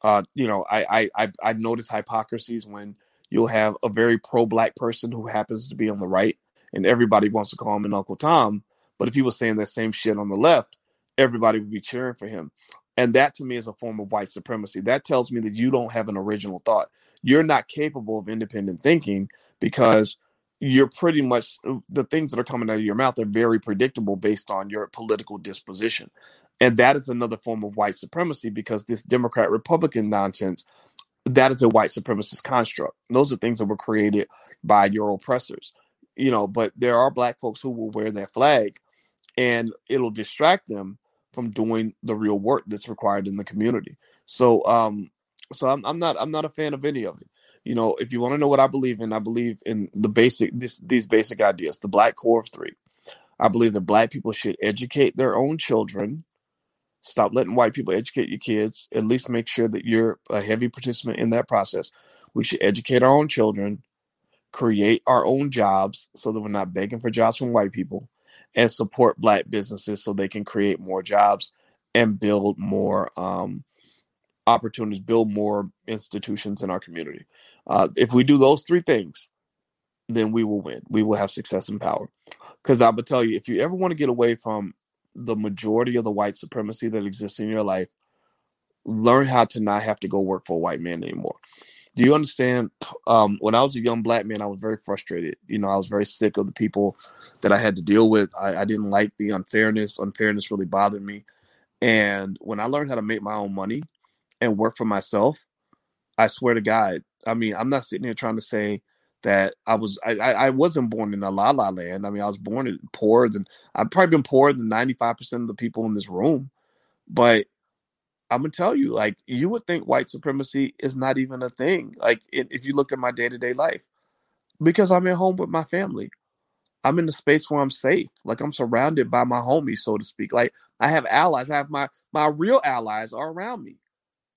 Uh, you know, I, I I notice hypocrisies when you'll have a very pro-black person who happens to be on the right, and everybody wants to call him an Uncle Tom. But if he was saying that same shit on the left, everybody would be cheering for him. And that to me is a form of white supremacy. That tells me that you don't have an original thought. You're not capable of independent thinking because you're pretty much the things that are coming out of your mouth are very predictable based on your political disposition. And that is another form of white supremacy because this Democrat Republican nonsense, that is a white supremacist construct. Those are things that were created by your oppressors. You know, but there are black folks who will wear that flag and it'll distract them from doing the real work that's required in the community. So um so I'm, I'm not I'm not a fan of any of it. You know, if you want to know what I believe in, I believe in the basic this these basic ideas, the black core of three. I believe that black people should educate their own children Stop letting white people educate your kids. At least make sure that you're a heavy participant in that process. We should educate our own children, create our own jobs so that we're not begging for jobs from white people, and support black businesses so they can create more jobs and build more um, opportunities, build more institutions in our community. Uh, if we do those three things, then we will win. We will have success and power. Because I would tell you, if you ever want to get away from the majority of the white supremacy that exists in your life, learn how to not have to go work for a white man anymore. Do you understand? Um, when I was a young black man, I was very frustrated. You know, I was very sick of the people that I had to deal with. I, I didn't like the unfairness. Unfairness really bothered me. And when I learned how to make my own money and work for myself, I swear to God, I mean, I'm not sitting here trying to say that I was I, I wasn't born in a la la land. I mean, I was born in poorer than I've probably been poorer than 95% of the people in this room. But I'm gonna tell you, like, you would think white supremacy is not even a thing. Like, if you looked at my day to day life, because I'm at home with my family. I'm in a space where I'm safe. Like I'm surrounded by my homies, so to speak. Like I have allies. I have my my real allies are around me.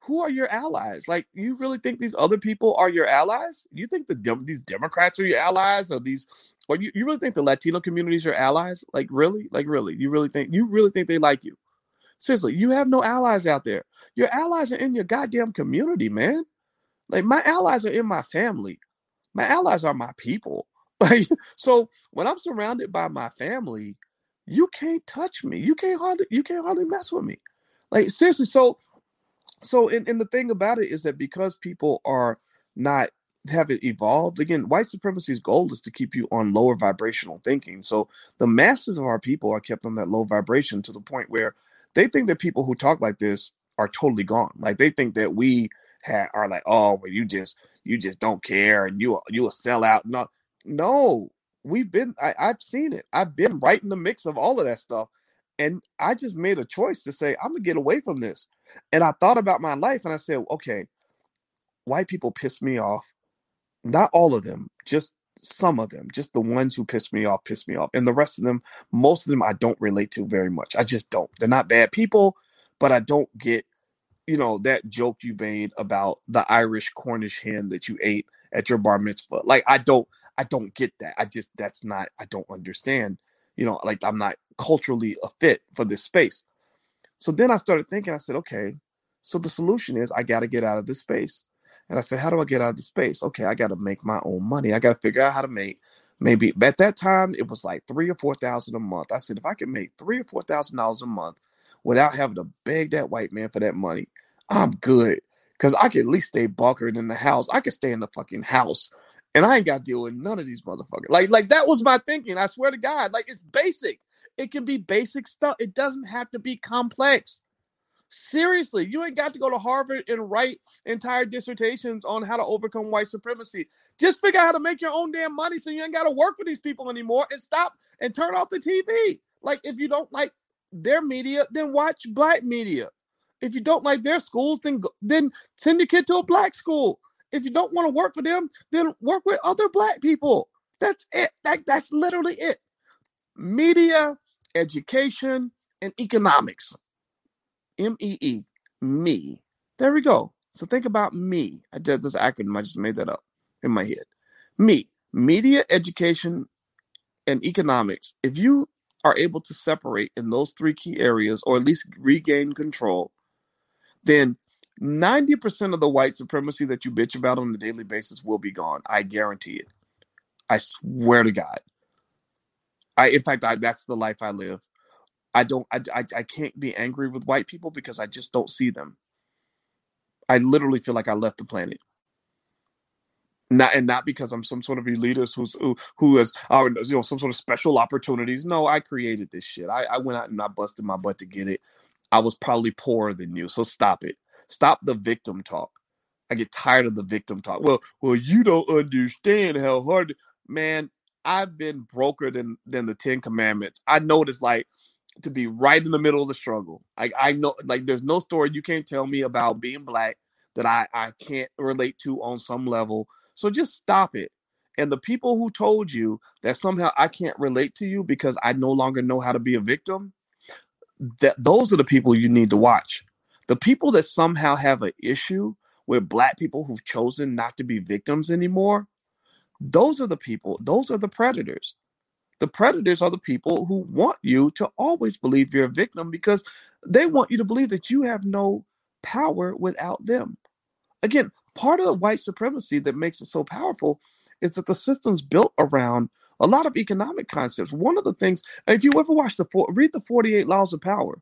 Who are your allies? Like you really think these other people are your allies? You think the these Democrats are your allies, or these, or you, you really think the Latino communities are allies? Like really, like really, you really think you really think they like you? Seriously, you have no allies out there. Your allies are in your goddamn community, man. Like my allies are in my family. My allies are my people. Like so when I'm surrounded by my family, you can't touch me. You can't hardly you can't hardly mess with me. Like seriously, so so and, and the thing about it is that because people are not have it evolved again white supremacy's goal is to keep you on lower vibrational thinking. So the masses of our people are kept on that low vibration to the point where they think that people who talk like this are totally gone. Like they think that we have, are like oh well you just you just don't care and you you will sell out no no we've been I, i've seen it. I've been right in the mix of all of that stuff and I just made a choice to say, I'm gonna get away from this. And I thought about my life and I said, okay, white people piss me off. Not all of them, just some of them, just the ones who piss me off, piss me off. And the rest of them, most of them I don't relate to very much. I just don't. They're not bad people, but I don't get, you know, that joke you made about the Irish Cornish hen that you ate at your bar mitzvah. Like I don't I don't get that. I just that's not I don't understand you know, like I'm not culturally a fit for this space. So then I started thinking, I said, okay, so the solution is I got to get out of this space. And I said, how do I get out of the space? Okay, I got to make my own money. I got to figure out how to make maybe at that time it was like three or four thousand a month. I said, if I can make three or four thousand dollars a month without having to beg that white man for that money, I'm good. Cause I can at least stay bunkered in the house. I can stay in the fucking house and I ain't got to deal with none of these motherfuckers. Like, like that was my thinking. I swear to God. Like, it's basic. It can be basic stuff. It doesn't have to be complex. Seriously, you ain't got to go to Harvard and write entire dissertations on how to overcome white supremacy. Just figure out how to make your own damn money so you ain't got to work for these people anymore and stop and turn off the TV. Like, if you don't like their media, then watch black media. If you don't like their schools, then then send your kid to a black school. If you don't want to work for them, then work with other black people. That's it. That, that's literally it. Media, education, and economics. M E E. Me. There we go. So think about me. I did this acronym. I just made that up in my head. Me. Media, education, and economics. If you are able to separate in those three key areas, or at least regain control, then 90% of the white supremacy that you bitch about on a daily basis will be gone. I guarantee it. I swear to God. I in fact I that's the life I live. I don't I, I I can't be angry with white people because I just don't see them. I literally feel like I left the planet. Not and not because I'm some sort of elitist who's who who has uh, you know some sort of special opportunities. No, I created this shit. I, I went out and I busted my butt to get it. I was probably poorer than you, so stop it. Stop the victim talk. I get tired of the victim talk. Well, well, you don't understand how hard. Man, I've been broker than than the Ten Commandments. I know what it's like to be right in the middle of the struggle. Like I know, like there's no story you can't tell me about being black that I I can't relate to on some level. So just stop it. And the people who told you that somehow I can't relate to you because I no longer know how to be a victim, that those are the people you need to watch. The people that somehow have an issue with black people who've chosen not to be victims anymore, those are the people, those are the predators. The predators are the people who want you to always believe you're a victim because they want you to believe that you have no power without them. Again, part of the white supremacy that makes it so powerful is that the system's built around a lot of economic concepts. One of the things, if you ever watch the read the 48 laws of power,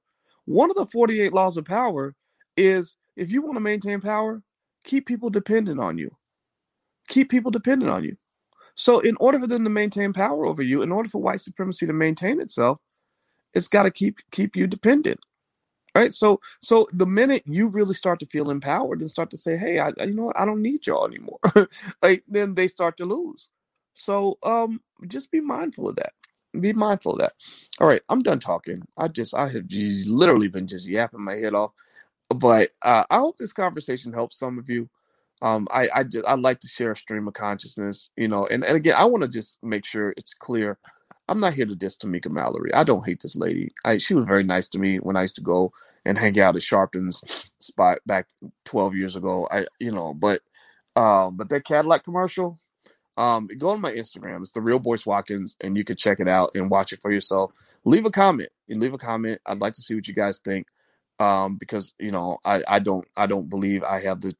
one of the 48 laws of power is if you want to maintain power, keep people dependent on you. Keep people dependent on you. So, in order for them to maintain power over you, in order for white supremacy to maintain itself, it's got to keep keep you dependent, right? So, so the minute you really start to feel empowered and start to say, "Hey, I, you know what? I don't need y'all anymore," like then they start to lose. So, um, just be mindful of that be mindful of that. All right, I'm done talking. I just I have just literally been just yapping my head off. But uh, I hope this conversation helps some of you. Um, I I just I like to share a stream of consciousness, you know, and, and again I want to just make sure it's clear. I'm not here to diss Tamika Mallory. I don't hate this lady. I, she was very nice to me when I used to go and hang out at Sharpton's spot back 12 years ago. I, you know, but, um, but that Cadillac commercial, um, go on my Instagram. It's the real Boyce Watkins, and you can check it out and watch it for yourself. Leave a comment leave a comment. I'd like to see what you guys think. Um, because you know, I, I don't I don't believe I have the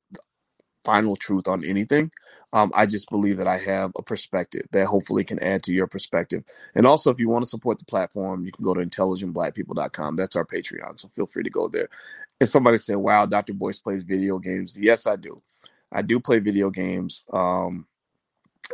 final truth on anything. Um, I just believe that I have a perspective that hopefully can add to your perspective. And also, if you want to support the platform, you can go to intelligentblackpeople.com. That's our Patreon. So feel free to go there. And somebody said, wow, Dr. Boyce plays video games. Yes, I do. I do play video games. Um,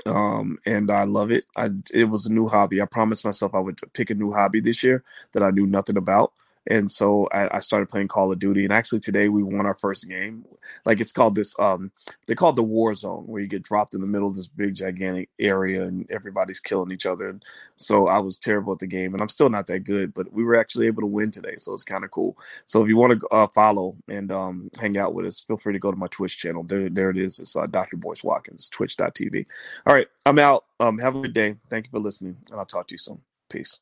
um, and I love it. I, it was a new hobby. I promised myself I would pick a new hobby this year that I knew nothing about. And so I, I, started playing Call of Duty. And actually today we won our first game. Like it's called this um they call it the war zone where you get dropped in the middle of this big gigantic area and everybody's killing each other. And so I was terrible at the game and I'm still not that good, but we were actually able to win today. So it's kind of cool. So if you want to uh, follow and um, hang out with us, feel free to go to my Twitch channel. There, there it is. It's uh, Dr. Boyce Watkins, twitch.tv. All right. I'm out. Um, have a good day. Thank you for listening and I'll talk to you soon. Peace.